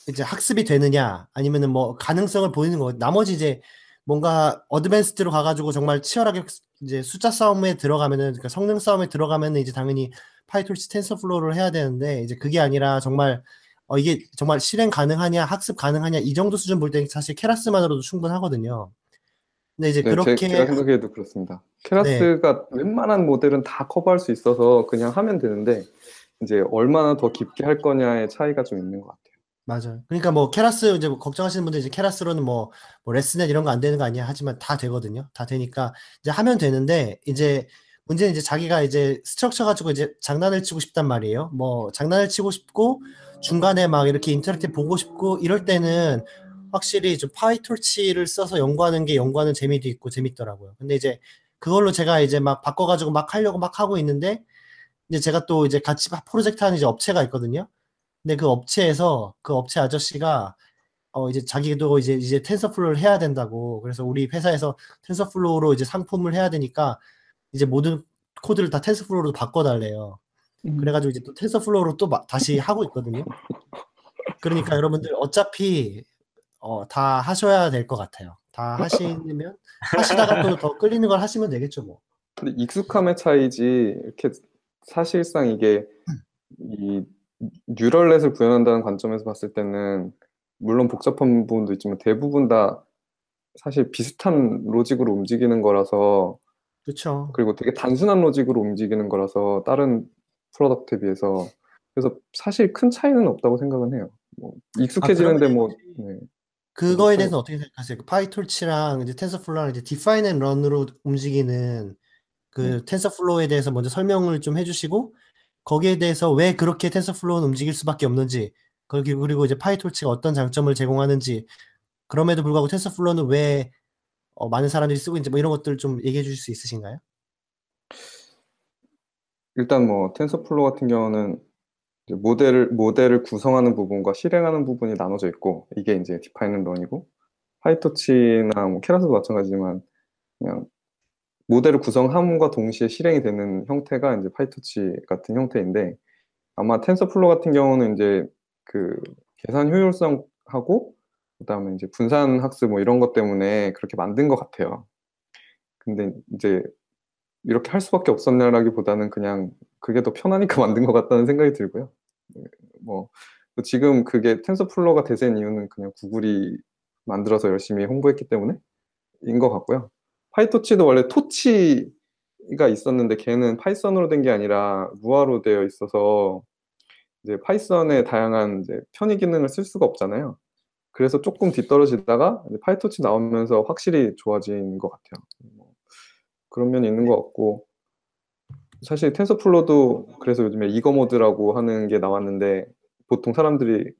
이제 학습이 되느냐 아니면은 뭐 가능성을 보이는 거 나머지 이제 뭔가 advanced로 가가지고 정말 치열하게 이제 숫자 싸움에 들어가면은 그러니까 성능 싸움에 들어가면은 이제 당연히 PyTorch TensorFlow를 해야 되는데 이제 그게 아니라 정말 어, 이게 정말 실행 가능하냐, 학습 가능하냐 이 정도 수준 볼 때는 사실 Keras만으로도 충분하거든요. 근데 이제 네, 그렇게 제, 가 생각해도 그렇습니다. Keras가 웬만한 모델은 다 커버할 수 있어서 그냥 하면 되는데 이제 얼마나 더 깊게 할 거냐의 차이가 좀 있는 것 같아요. 맞아요. 그러니까 뭐 Keras 이제 뭐 걱정하시는 분들 이제 Keras로는 뭐, 뭐 ResNet 이런 거 안 되는 거 아니야 하지만 다 되거든요. 다 되니까 이제 하면 되는데 이제 문제는 이제 자기가 이제 structure 가지고 이제 장난을 치고 싶단 말이에요. 뭐 장난을 치고 싶고 중간에 막 이렇게 interactive 보고 싶고 이럴 때는 확실히 좀 PyTorch를 써서 연구하는 게 연구하는 재미도 있고 재밌더라고요. 근데 이제 그걸로 제가 이제 막 바꿔가지고 막 하려고 막 하고 있는데 이제 제가 또 이제 같이 프로젝트 하는 이제 업체가 있거든요. 근데 그 업체에서 그 업체 아저씨가 어 이제 자기도 이제 이제 TensorFlow를 해야 된다고 그래서 우리 회사에서 TensorFlow로 이제 상품을 해야 되니까 이제 모든 코드를 다 TensorFlow로 바꿔달래요. 음, 그래가지고 이제 또 TensorFlow로 또 마- 다시 하고 있거든요. 그러니까 여러분들 어차피 어, 다 하셔야 될 것 같아요. 다 하시면 하시다가 또 더 끌리는 걸 하시면 되겠죠 뭐. 근데 익숙함의 차이지 이렇게 사실상 이게 이 뉴럴넷을 구현한다는 관점에서 봤을 때는 물론 복잡한 부분도 있지만 대부분 다 사실 비슷한 로직으로 움직이는 거라서 그렇죠. 그리고 되게 단순한 로직으로 움직이는 거라서 다른 product에 비해서 그래서 사실 큰 차이는 없다고 생각은 해요. 뭐 익숙해지는데 뭐 네. 그거에. 대해서 어떻게 생각하세요? 그 PyTorch랑 이제 TensorFlow랑 이제 define and run으로 움직이는 그 네. TensorFlow에 대해서 먼저 설명을 좀 해주시고 거기에 대해서 왜 그렇게 TensorFlow는 움직일 수밖에 없는지 그리고 이제 PyTorch가 어떤 장점을 제공하는지 그럼에도 불구하고 TensorFlow는 왜 어, 많은 사람들이 쓰고 있는지 뭐 이런 것들 좀 얘기해 주실 수 있으신가요? 일단 뭐 TensorFlow 같은 경우는 모델을 모델을 구성하는 부분과 실행하는 부분이 나눠져 있고 이게 이제 define and run이고 PyTorch나 뭐 Keras도 마찬가지지만 그냥 모델을 구성함과 동시에 실행이 되는 형태가 이제 PyTorch 같은 형태인데 아마 TensorFlow 같은 경우는 이제 그 계산 효율성하고 그다음에 이제 분산 학습 뭐 이런 것 때문에 그렇게 만든 것 같아요. 근데 이제 이렇게 할 수밖에 없었냐라기보다는 그냥 그게 더 편하니까 만든 것 같다는 생각이 들고요. 네, 뭐 지금 그게 TensorFlow가 대세인 이유는 그냥 구글이 만들어서 열심히 홍보했기 때문에인 것 같고요. PyTorch도 원래 Torch가 있었는데 걔는 Python으로 된 게 아니라 Lua로 되어 있어서 이제 Python의 다양한 이제 편의 기능을 쓸 수가 없잖아요. 그래서 조금 뒤떨어지다가 이제 PyTorch 나오면서 확실히 좋아진 것 같아요. 뭐 그런 면이 있는 것 같고 사실 TensorFlow도 그래서 요즘에 eager mode라고 하는 게 나왔는데 보통 사람들이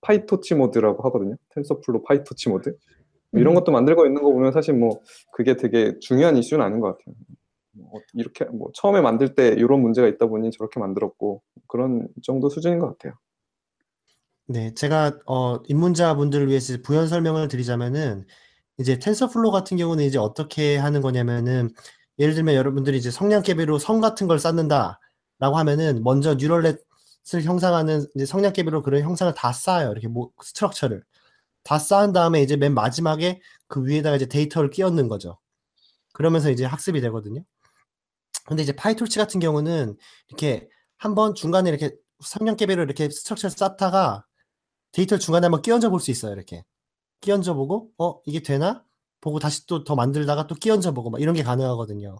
PyTorch mode라고 하거든요. TensorFlow PyTorch mode 이런 음. 것도 만들고 있는 거 보면 사실 뭐 그게 되게 중요한 이슈는 아닌 것 같아요. 뭐 이렇게 뭐 처음에 만들 때 이런 문제가 있다 보니 저렇게 만들었고 그런 정도 수준인 것 같아요. 네, 제가 어, 입문자 분들을 위해서 부연 설명을 드리자면은 이제 TensorFlow 같은 경우는 이제 어떻게 하는 거냐면은 예를 들면 여러분들이 이제 성냥개비로 성 같은 걸 쌓는다라고 하면은 먼저 neural net을 형상하는 이제 성냥개비로 그런 형상을 다 쌓아요. 이렇게 뭐 structure를 다 쌓은 다음에 이제 맨 마지막에 그 위에다가 이제 데이터를 끼얹는 거죠. 그러면서 이제 학습이 되거든요. 근데 이제 PyTorch 같은 경우는 이렇게 한번 중간에 이렇게 성냥개비로 이렇게 structure를 쌓다가 데이터를 중간에 한번 끼얹어 볼 수 있어요. 이렇게 끼얹어 보고 어 이게 되나 보고 다시 또 더 만들다가 또 끼얹어 보고 막 이런 게 가능하거든요.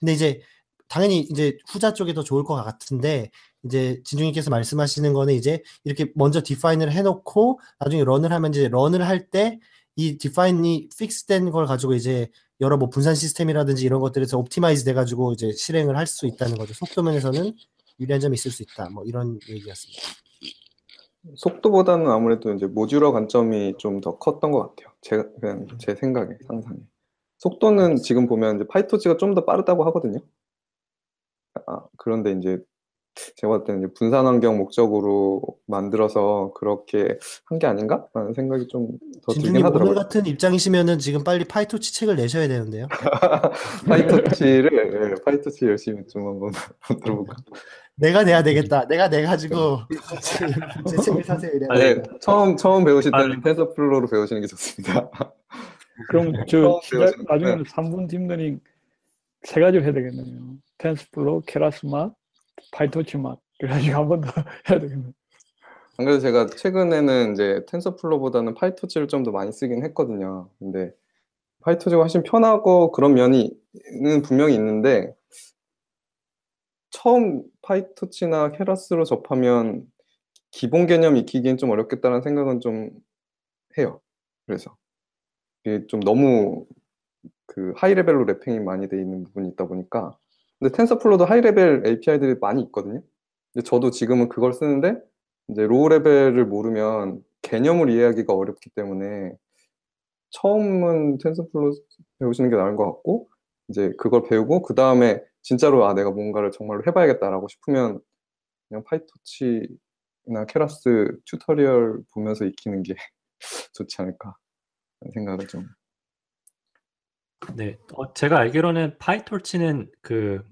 근데 이제 당연히 이제 후자 쪽이 더 좋을 것 같은데 이제 진중님께서 말씀하시는 거는 이제 이렇게 먼저 define을 해놓고 나중에 run을 하면 이제 run을 할 때 이 define이 fix된 걸 가지고 이제 여러 뭐 분산 시스템이라든지 이런 것들에서 optimize 돼가지고 이제 실행을 할 수 있다는 거죠. 속도 면에서는 유리한 점이 있을 수 있다. 뭐 이런 얘기였습니다. 속도보다는 아무래도 이제 modular 관점이 좀 더 컸던 것 같아요. 제 그냥 제 생각에 상상에. 속도는 지금 보면 이제 PyTorch가 좀 더 빠르다고 하거든요. 아, 그런데 이제 제가 봤을 때는 이제 분산 환경 목적으로 만들어서 그렇게 한 게 아닌가라는 생각이 좀 더 들긴 진중님 오늘 하더라고요. 같은 입장이시면은 지금 빨리 PyTorch 책을 내셔야 되는데요. PyTorch를 네, PyTorch 열심히 좀 한번 들어볼까. 내가 내야 되겠다. 내가 내 가지고 제 책을 사세요. 이래. 아, 네, 처음 처음 배우실 때는 아니. TensorFlow로 배우시는 게 좋습니다. 그럼 저 시작, 나중에는 3분 딥러닝 세 가지로 해야 되겠네요. TensorFlow, Keras 맛, PyTorch 맛. 그래가지고 한 번 더 해야 되겠네요. 안 그래도 제가 최근에는 이제 TensorFlow보다는 PyTorch를 좀 더 많이 쓰긴 했거든요. 근데 PyTorch가 훨씬 편하고 그런 면이는 분명히 있는데 처음 PyTorch나 Keras로 접하면 기본 개념 익히기엔 좀 어렵겠다는 생각은 좀 해요. 그래서 이게 좀 너무 그 high level로 wrapping이 많이 돼 있는 부분이 있다 보니까 근데 TensorFlow도 high level API들이 많이 있거든요. 근데 저도 지금은 그걸 쓰는데 이제 low level을 모르면 개념을 이해하기가 어렵기 때문에 처음은 TensorFlow 배우시는 게 나은 것 같고 이제 그걸 배우고 그 다음에 진짜로 아 내가 뭔가를 정말로 해봐야겠다라고 싶으면 그냥 PyTorch나 Keras tutorial 보면서 익히는 게 좋지 않을까 생각을 좀 네, 어, 제가 알기로는 PyTorch는 그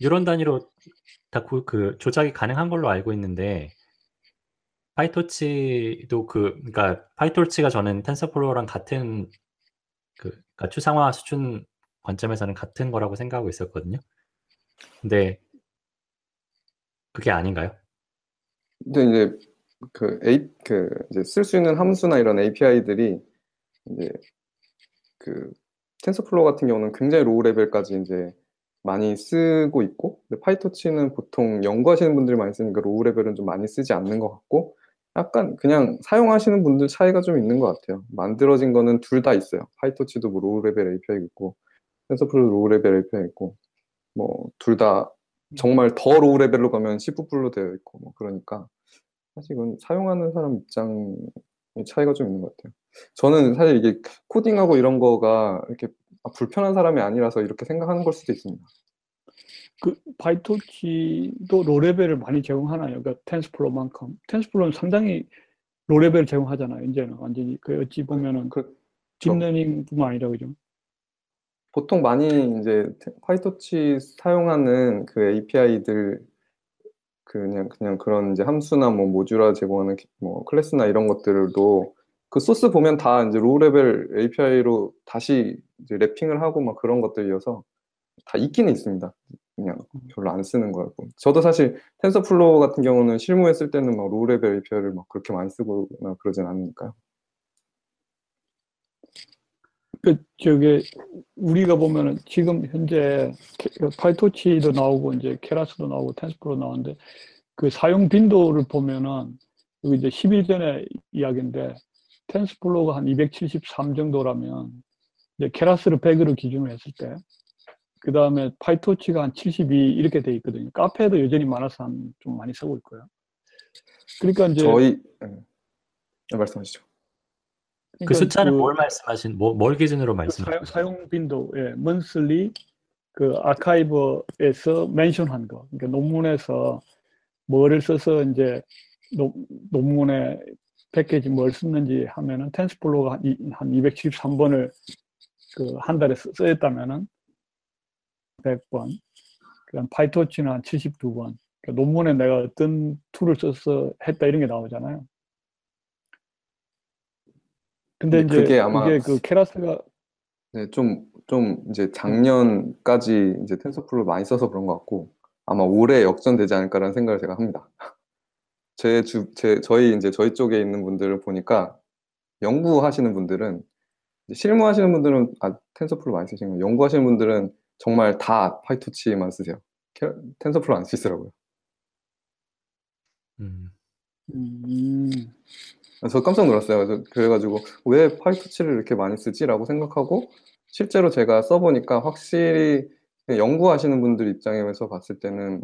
뉴런 단위로 다 그 조작이 가능한 걸로 알고 있는데 PyTorch도 그 그러니까 PyTorch가 저는 TensorFlow랑 같은 그 그러니까 추상화 수준 관점에서는 같은 거라고 생각하고 있었거든요. 근데 그게 아닌가요? 근데 이제 그 A 그 이제 쓸 수 있는 함수나 이런 API들이 이제 그 TensorFlow 같은 경우는 굉장히 low level까지 이제 많이 쓰고 있고 근데 PyTorch는 보통 연구하시는 분들이 많이 쓰니까 low level은 좀 많이 쓰지 않는 것 같고 약간 그냥 사용하시는 분들 차이가 좀 있는 것 같아요. 만들어진 거는 둘 다 있어요. PyTorch도 뭐 low level API 있고 TensorFlow low level API 있고 뭐 둘 다 정말 더 low level로 가면 C++로 되어 있고 뭐 그러니까 사실 이건 사용하는 사람 입장의 차이가 좀 있는 것 같아요. 저는 사실 이게 코딩하고 이런 거가 이렇게 불편한 사람이 아니라서 이렇게 생각하는 걸 수도 있습니다. 그 PyTorch도 low level을 많이 제공하나요? 그러니까 TensorFlow만큼 TensorFlow는 상당히 low level 제공하잖아요. 이제는 완전히 그 어찌 보면은 그, 딥러닝뿐만 아니라 그죠? 보통 많이 이제 PyTorch 사용하는 그 API들 그냥 그냥 그런 이제 함수나 뭐 모듈화 제공하는 뭐 클래스나 이런 것들도 그 소스 보면 다 이제 로우 레벨 API로 다시 이제 랩핑을 하고 막 그런 것들이어서 다 있기는 있습니다. 그냥 별로 안 쓰는 거고. 저도 사실 TensorFlow 같은 경우는 실무에 쓸 때는 막 low level API를 막 그렇게 많이 쓰거나 그러진 않으니까요. 그 저게 우리가 보면은 지금 현재 그 파이토치도 나오고 이제 케라스도 나오고 텐스프로 나오는데 그 사용 빈도를 보면은 여기 이제 10일 전에 이야기인데 텐스플로가 한 273 정도라면 이제 케라스를 100으로 기준으로 했을 때 그 다음에 파이토치가 한 72 이렇게 돼 있거든요. 카페도 여전히 많아서 한 좀 많이 쓰고 있고요. 그러니까 이제 저희 네, 말씀하시죠. 그 그러니까 숫자는 그- 뭘 말씀하신 뭐, 뭘 기준으로 그 말씀하신 사용, 거예요? 사용 빈도, 예, monthly 그 arXiv에서 mention한 거. 그러니까 논문에서 뭐를 써서 이제 논, 논문에 패키지 뭘 썼는지 하면은 TensorFlow가 한, 이- 한 273번을 그 한 달에 쓰- 쓰였다면은 100번. 그다음 PyTorch는 한 72번. 그러니까 논문에 내가 어떤 툴을 써서 했다 이런 게 나오잖아요. 근데 근데 이제 그게 아마- 그게 그 Keras가 네, 좀, 좀 이제 작년까지 이제 TensorFlow 많이 써서 그런 것 같고 아마 올해 역전되지 않을까라는 생각을 제가 합니다. 제 주, 제, 저희 이제 저희 쪽에 있는 분들을 보니까 연구하시는 분들은 실무하시는 분들은 아, TensorFlow 많이 쓰시는 거예요. 연구하시는 분들은 정말 다 PyTorch만 쓰세요. 캐- TensorFlow 안 쓰시더라고요. 음. 음, 저 깜짝 놀랐어요. 그래가지고 왜 PyTorch를 이렇게 많이 쓰지라고 생각하고 실제로 제가 써보니까 확실히 연구하시는 분들 입장에서 봤을 때는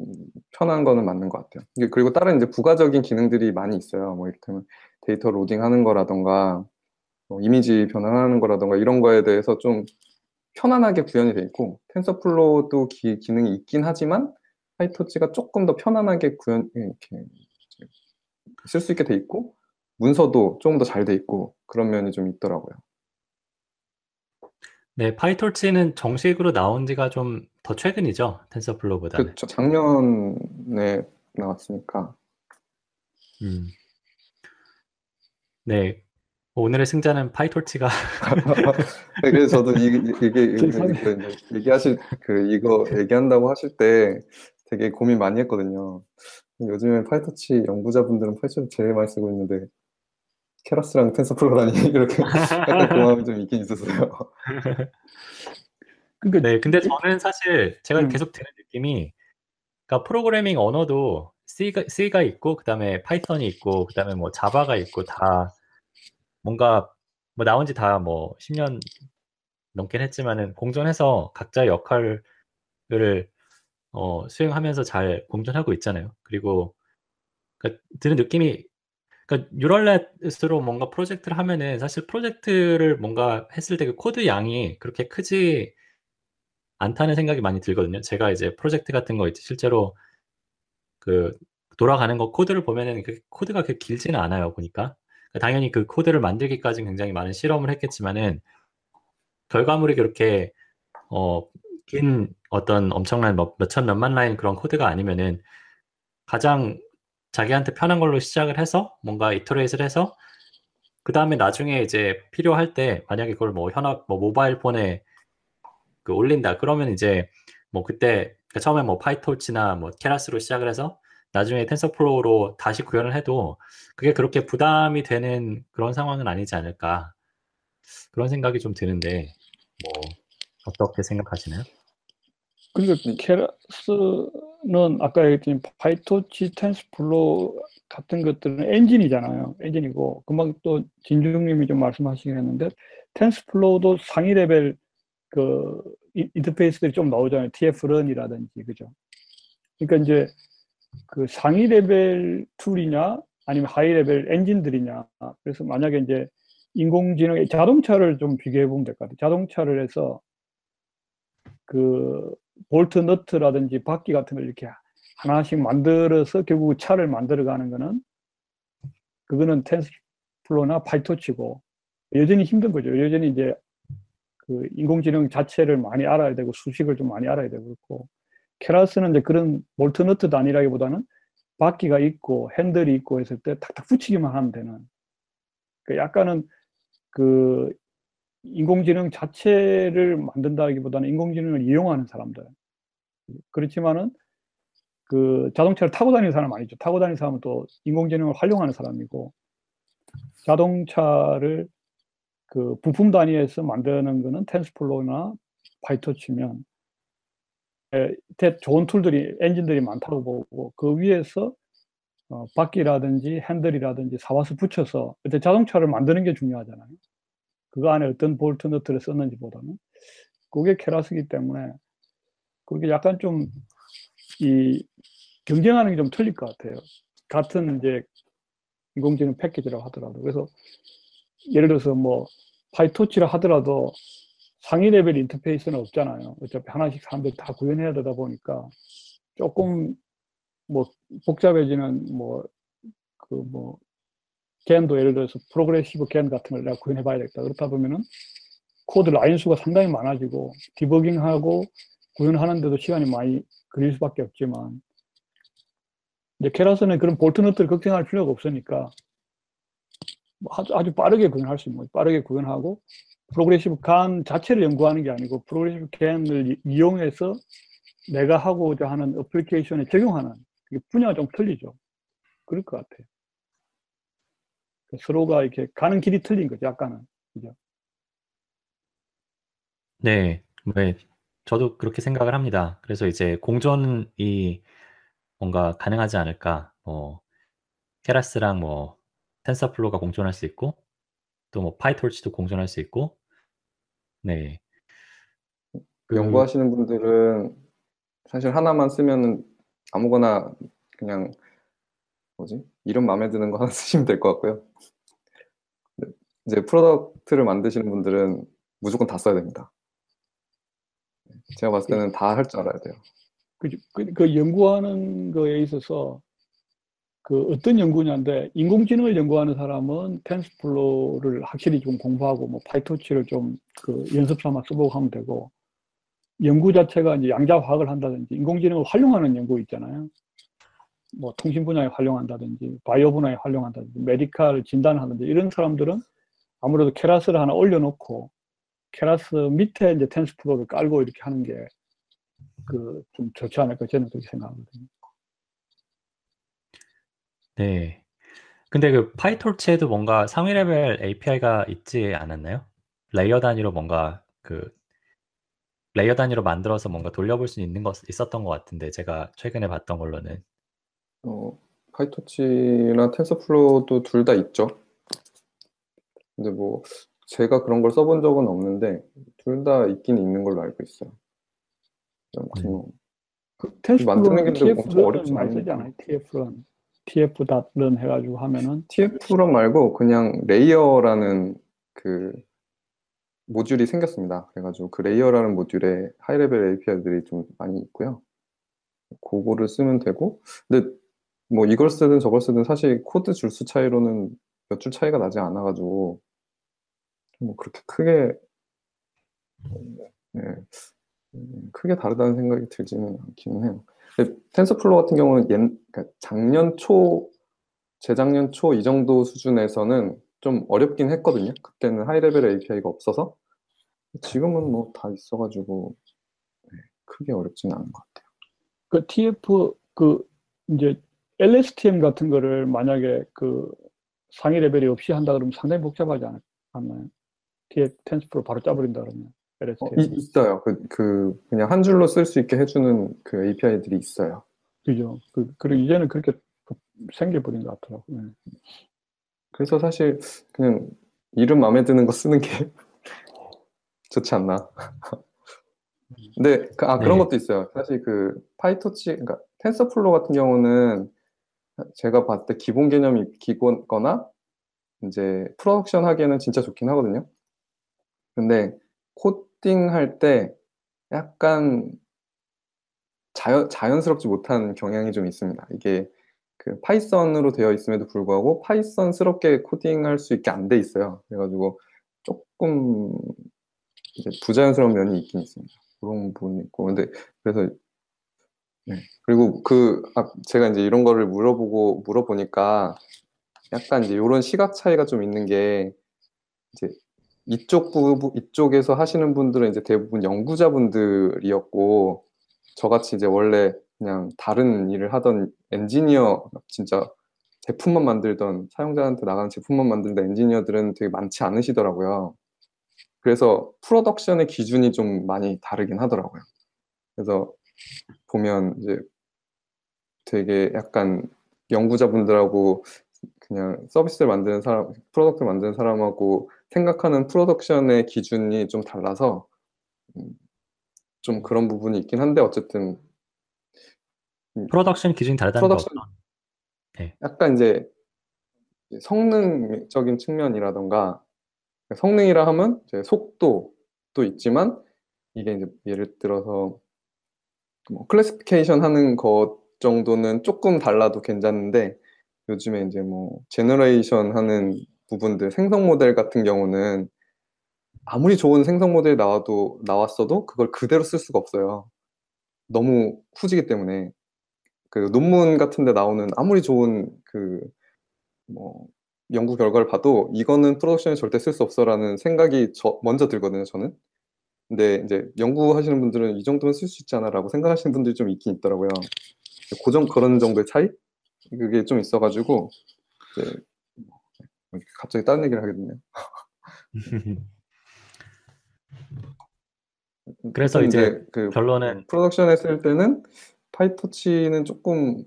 음, 편한 거는 맞는 것 같아요. 그리고 다른 이제 부가적인 기능들이 많이 있어요. 뭐 이를테면 데이터 로딩하는 거라던가 뭐 이미지 변환하는 거라던가 이런 거에 대해서 좀 편안하게 구현이 돼 있고 TensorFlow도 기, 기능이 있긴 하지만 PyTorch가 조금 더 편안하게 구현 이렇게 쓸 수 있게 돼 있고 문서도 조금 더 잘 돼 있고 그런 면이 좀 있더라고요. 네, PyTorch는 정식으로 나온 지가 좀 더 최근이죠. TensorFlow보다는. 그 저- 작년에 나왔으니까 음. 네. 오늘의 승자는 PyTorch가 네, 그래서 저도 이, 게. 얘기하실 그 이거 얘기한다고 하실 때 되게 고민 많이 했거든요. 요즘에 PyTorch 연구자분들은 PyTorch 제일 많이 쓰고 있는데 Keras랑 TensorFlow라니 이렇게 약간 그 마음이 좀 있긴 있었어요. 그러니까 네, 근데 저는 사실 제가 음. 계속 드는 느낌이, 그러니까 프로그래밍 언어도 C가, C가 있고, 그 다음에 Python이 있고, 그 다음에 뭐 Java가 있고, 다 뭔가 뭐 나온 지 다 뭐 10년 넘긴 했지만은 공존해서 각자의 역할을 어, 수행하면서 잘 공존하고 있잖아요. 그리고 그러니까 드는 느낌이 그러니까 neural net으로 뭔가 프로젝트를 하면은 사실 프로젝트를 뭔가 했을 때 그 코드 양이 그렇게 크지 않다는 생각이 많이 들거든요. 제가 이제 프로젝트 같은 거 이제 실제로 그 돌아가는 거 코드를 보면은 그 코드가 그렇게 길지는 않아요. 보니까 그러니까 당연히 그 코드를 만들기까지 굉장히 많은 실험을 했겠지만은 결과물이 그렇게 어, 긴 어떤 엄청난 뭐 몇천 몇만 라인 그런 코드가 아니면은 가장 자기한테 편한 걸로 시작을 해서 뭔가 iterate를 해서 그 다음에 나중에 이제 필요할 때 만약에 그걸 뭐 현업 뭐 모바일 폰에 그 올린다 그러면 이제 뭐 그때 그러니까 처음에 뭐 PyTorch나 뭐 Keras로 시작을 해서 나중에 TensorFlow로 다시 구현을 해도 그게 그렇게 부담이 되는 그런 상황은 아니지 않을까 그런 생각이 좀 드는데 뭐 어떻게 생각하시나요? 그러니까 Keras는 아까 얘기했던 PyTorch, TensorFlow 같은 것들은 엔진이잖아요. 엔진이고 금방 또 진중님이 좀 말씀하시긴 했는데 TensorFlow도 상위 레벨 그 이- 인터페이스들이 좀 나오잖아요. TF-Learn이라든지 그죠. 그러니까 이제 그 상위 레벨 툴이냐 아니면 high level 엔진들이냐. 그래서 만약에 이제 인공지능 자동차를 좀 비교해 보면 될 것 같아요. 자동차를 해서 그 볼트 너트라든지 바퀴 같은 걸 이렇게 하나씩 만들어서 결국 차를 만들어 가는 거는 그거는 텐스플로나 파이토치고 여전히 힘든 거죠. 여전히 이제 그 인공지능 자체를 많이 알아야 되고 수식을 좀 많이 알아야 되고 그렇고 케라스는 이제 그런 볼트 너트 단위라기보다는 바퀴가 있고 핸들이 있고 했을 때 탁탁 붙이기만 하면 되는 그 약간은 그 인공지능 자체를 만든다기보다는 인공지능을 이용하는 사람들. 그렇지만은 그 자동차를 타고 다니는 사람 아니죠. 타고 다니는 사람은 또 인공지능을 활용하는 사람이고 자동차를 그 부품 단위에서 만드는 거는 TensorFlow나 대- 좋은 툴들이 엔진들이 많다고 보고 그 위에서 어, 바퀴라든지 핸들이라든지 사와서 붙여서 자동차를 만드는 게 중요하잖아요. 그 안에 어떤 볼트 너트를 썼는지 보다는 그게 Keras기 때문에 그게 약간 좀 이 경쟁하는 게 좀 틀릴 것 같아요. 같은 이제 인공지능 패키지라고 하더라도 그래서 예를 들어서 뭐 PyTorch라 하더라도 상위 레벨 인터페이스는 없잖아요. 어차피 하나씩 사람들이 다 구현해야 되다 보니까 조금 뭐 복잡해지는 뭐 그뭐 GAN도 예를 들어서 Progressive GAN 같은 걸 내가 구현해 봐야겠다. 그렇다 보면은 코드 라인 수가 상당히 많아지고 디버깅하고 구현하는데도 시간이 많이 걸릴 수밖에 없지만 이제 Keras는 그런 볼트 너트를 걱정할 필요가 없으니까 뭐 아주, 아주 빠르게 구현할 수 있는 거죠. 빠르게 구현하고 progressive GAN 자체를 연구하는 게 아니고 progressive GAN을 이- 이용해서 내가 하고자 하는 어플리케이션에 적용하는 분야가 좀 틀리죠. 그럴 것 같아요. 그 서로가 이렇게 가는 길이 틀린 거죠. 약간은. 그죠? 네, 네, 저도 그렇게 생각을 합니다. 그래서 이제 공존이 뭔가 가능하지 않을까. 뭐 케라스랑 뭐 텐서플로가 공존할 수 있고, 또 뭐 파이토치도 공존할 수 있고, 네. 그- 연구하시는 분들은 사실 하나만 쓰면은 아무거나 그냥 뭐지? 이름 마음에 드는 거 하나 쓰시면 될 것 같고요. 네, 이제 product를 만드시는 분들은 무조건 다 써야 됩니다. 제가 봤을 때는 다 할 줄 알아야 돼요. 그, 그, 그 연구하는 거에 있어서 그 어떤 연구냐인데 인공지능을 연구하는 사람은 TensorFlow를 확실히 좀 공부하고 뭐 PyTorch를 좀 그 연습 삼아 써보고 하면 되고 연구 자체가 이제 양자화학을 한다든지 인공지능을 활용하는 연구 있잖아요. 뭐 통신 분야에 활용한다든지 바이오 분야에 활용한다든지 medical 진단하든지 이런 사람들은 아무래도 Keras를 하나 올려놓고 Keras 밑에 이제 TensorFlow를 깔고 이렇게 하는 게 그 좀 좋지 않을까 저는 그렇게 생각하거든요. 네. 근데 그 PyTorch에도 뭔가 상위 레벨 API가 있지 않았나요? layer 단위로 뭔가 그 layer 단위로 만들어서 뭔가 돌려볼 수 있는 것 있었던 것 같은데 제가 최근에 봤던 걸로는 어, PyTorch나 TensorFlow도 둘 다 있죠. 근데 뭐 제가 그런 걸 써본 적은 없는데 둘 다 있긴 있는 걸로 알고 있어요. 음. 뭐그 만드는 게 엄청 TF-Learn 어렵진 많이 않으니까. 쓰잖아요. TF-Learn. TF.Learn 해가지고 하면은 TF Learn 말고 그냥 layer라는 그 모듈이 생겼습니다. 그래가지고 그 layer라는 모듈에 high-level API들이 좀 많이 있고요. 그거를 쓰면 되고, 근데 뭐 이걸 쓰든 저걸 쓰든 사실 코드 줄수 차이로는 몇 줄 차이가 나지 않아가지고 뭐 그렇게 크게 네, 음, 크게 다르다는 생각이 들지는 않기는 해요. 근데 TensorFlow 같은 경우는 옛, 그러니까 작년 초, 재작년 초 이 정도 수준에서는 좀 어렵긴 했거든요. 그때는 high-level API가 없어서. 지금은 뭐 다 있어가지고 네, 크게 어렵지는 않은 것 같아요. 그 TF 그 이제 LSTM 같은 거를 만약에 그 상위 레벨이 없이 한다 그러면 상당히 복잡하지 않, 않나요? TF TensorFlow 바로 짜버린다 그러면 어, LSTM. 이- 있어요. 그, 그 그냥 한 줄로 쓸 수 있게 해주는 그 API들이 있어요. 그죠? 그, 그리고 이제는 그렇게 생겨버린 것 같더라고요. 예. 그래서 사실 그냥 이름 마음에 드는 거 쓰는 게 좋지 않나. 근데 그, 아 그런 네. 것도 있어요. 사실 그 PyTorch, 그러니까 TensorFlow 같은 경우는 제가 봤을 때 기본 개념이 기거나 이제 production 하기에는 진짜 좋긴 하거든요. 근데 코딩 할 때 약간 자연, 자연스럽지 못한 경향이 좀 있습니다. 이게 그 파이썬으로 되어 있음에도 불구하고 파이썬스럽게 코딩할 수 있게 안 돼 있어요. 그래가지고 조금 이제 부자연스러운 면이 있긴 있습니다. 그런 부분이 있고. 근데 그래서 네. 그리고 그 아, 제가 이제 이런 거를 물어보고 물어보니까 약간 이제 이런 시각 차이가 좀 있는 게 이제 이쪽 부분 이쪽에서 하시는 분들은 이제 대부분 연구자분들이었고 저같이 이제 원래 그냥 다른 일을 하던 엔지니어 진짜 제품만 만들던 사용자한테 나가는 제품만 만들던 엔지니어들은 되게 많지 않으시더라고요. 그래서 프로덕션의 기준이 좀 많이 다르긴 하더라고요. 그래서 보면 이제 되게 약간 연구자분들하고 그냥 서비스를 만드는 사람, product를 만드는 사람하고 생각하는 production의 기준이 좀 달라서 음, 좀 그런 부분이 있긴 한데 어쨌든 production 기준이 다르다는 거 프로덕션 어떤? 약간 이제 성능적인 측면이라던가 성능이라 하면 이제 속도도 있지만 이게 이제 예를 들어서 뭐 classification 하는 것 정도는 조금 달라도 괜찮은데 요즘에 이제 뭐 generation 하는 부분들 생성 모델 같은 경우는 아무리 좋은 생성 모델 나와도 나왔어도 그걸 그대로 쓸 수가 없어요. 너무 후지기 때문에 그 논문 같은 데 나오는 아무리 좋은 그 뭐 연구 결과를 봐도 이거는 production에 절대 쓸 수 없어라는 생각이 저 먼저 들거든요, 저는. 근데 이제 연구하시는 분들은 이 정도면 쓸 수 있잖아라고 생각하시는 분들이 좀 있긴 있더라고요. 고정 그런 정도의 차이? 그게 좀 있어가지고 이제 갑자기 다른 얘기를 하게 됐네요. 그래서 이제 그 결론은 프로덕션에 쓸 때는 파이터치는 조금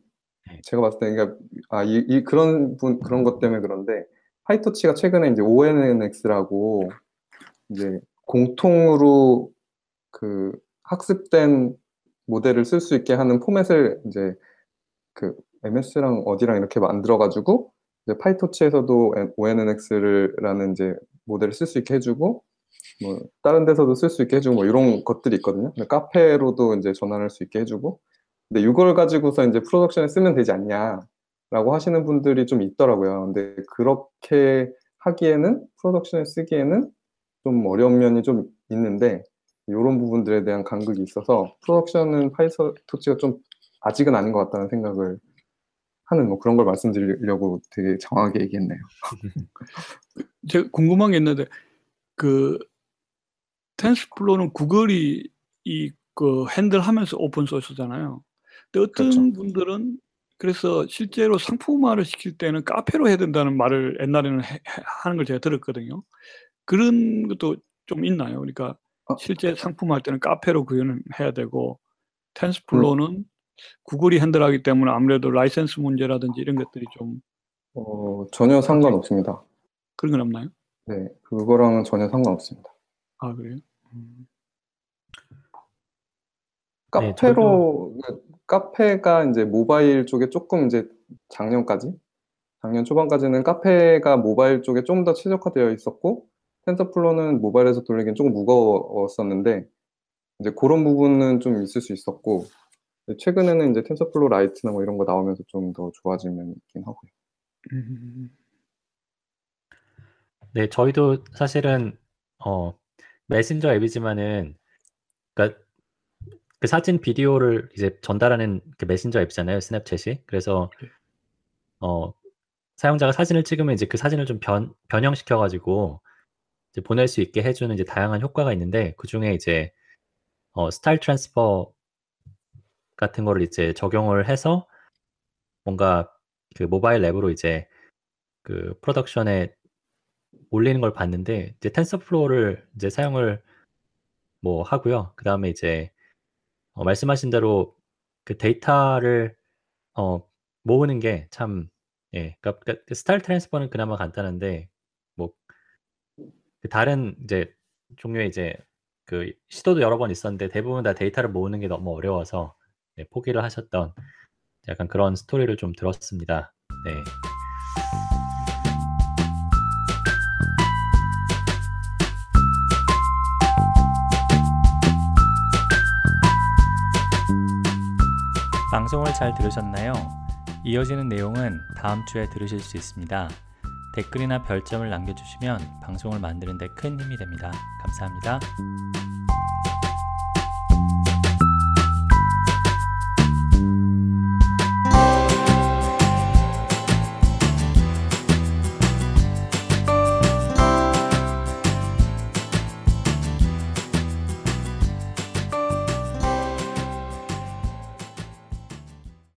네. 제가 봤을 때 그러니까 아, 이, 이 그런 분 그런 것 때문에 그런데 파이터치가 최근에 이제 ONNX라고 이제 공통으로 그 학습된 모델을 쓸 수 있게 하는 포맷을 이제 그 MS랑 어디랑 이렇게 만들어 가지고 이제 파이토치에서도 ONNX라는 이제 모델을 쓸 수 있게 해주고 뭐 다른 데서도 쓸 수 있게 해주고 뭐 이런 것들이 있거든요. 카페로도 이제 전환할 수 있게 해주고 근데 이걸 가지고서 이제 프로덕션에 쓰면 되지 않냐라고 하시는 분들이 좀 있더라고요. 근데 그렇게 하기에는 production에 쓰기에는 좀 어려운 면이 좀 있는데 이런 부분들에 대한 간극이 있어서 production은 PyTorch가 좀 아직은 아닌 것 같다는 생각을 하는 뭐 그런 걸 말씀드리려고 되게 정확하게 얘기했네요. 제가 궁금한 게 있는데 그 TensorFlow는 구글이 이 그 handle하면서 오픈 소스잖아요. 근데 어떤 그렇죠. 분들은 그래서 실제로 상품화를 시킬 때는 Caffe로 해야 된다는 말을 옛날에는 해- 해- 하는 걸 제가 들었거든요. 그런 것도 좀 있나요? 그러니까 어. 실제 상품화할 때는 Caffe로 구현을 해야 되고 TensorFlow는 구글이 handle하기 때문에 아무래도 라이센스 문제라든지 이런 것들이 좀 어, 전혀 상관없습니다. 그런 건 없나요? 네, 그거랑은 전혀 상관없습니다. 아 그래요? 음. 네, Caffe로 그 Caffe가 이제 모바일 쪽에 조금 이제 작년까지 작년 초반까지는 Caffe가 모바일 쪽에 좀 더 최적화되어 있었고 TensorFlow는 모바일에서 돌리기엔 조금 무거웠었는데 이제 그런 부분은 좀 있을 수 있었고 최근에는 이제 TensorFlow Lite나 뭐 이런 거 나오면서 좀 더 좋아진 면이 있긴 하고요. 음. 네, 저희도 사실은 어, 메신저 앱이지만은 그러니까 그 사진 비디오를 이제 전달하는 그 메신저 앱이잖아요, Snapchat이. 그래서 네. 어, 사용자가 사진을 찍으면 이제 그 사진을 좀 변, 변형시켜 가지고 이제 보낼 수 있게 해주는 이제 다양한 효과가 있는데 그 중에 이제 어, style transfer 같은 거를 이제 적용을 해서 뭔가 그 모바일 앱으로 이제 그 production에 올리는 걸 봤는데 이제 TensorFlow를 이제 사용을 뭐 하고요. 그 다음에 이제 어, 말씀하신 대로 그 데이터를 어, 모으는 게 참 예, 그러니까, 그 style transfer는 그나마 간단한데 다른 이제 종류의 이제 그 시도도 여러 번 있었는데 대부분 다 데이터를 모으는 게 너무 어려워서 네, 포기를 하셨던 약간 그런 스토리를 좀 들었습니다. 네. 방송을 잘 들으셨나요? 이어지는 내용은 다음 주에 들으실 수 있습니다. 댓글이나 별점을 남겨주시면 방송을 만드는 데 큰 힘이 됩니다. 감사합니다.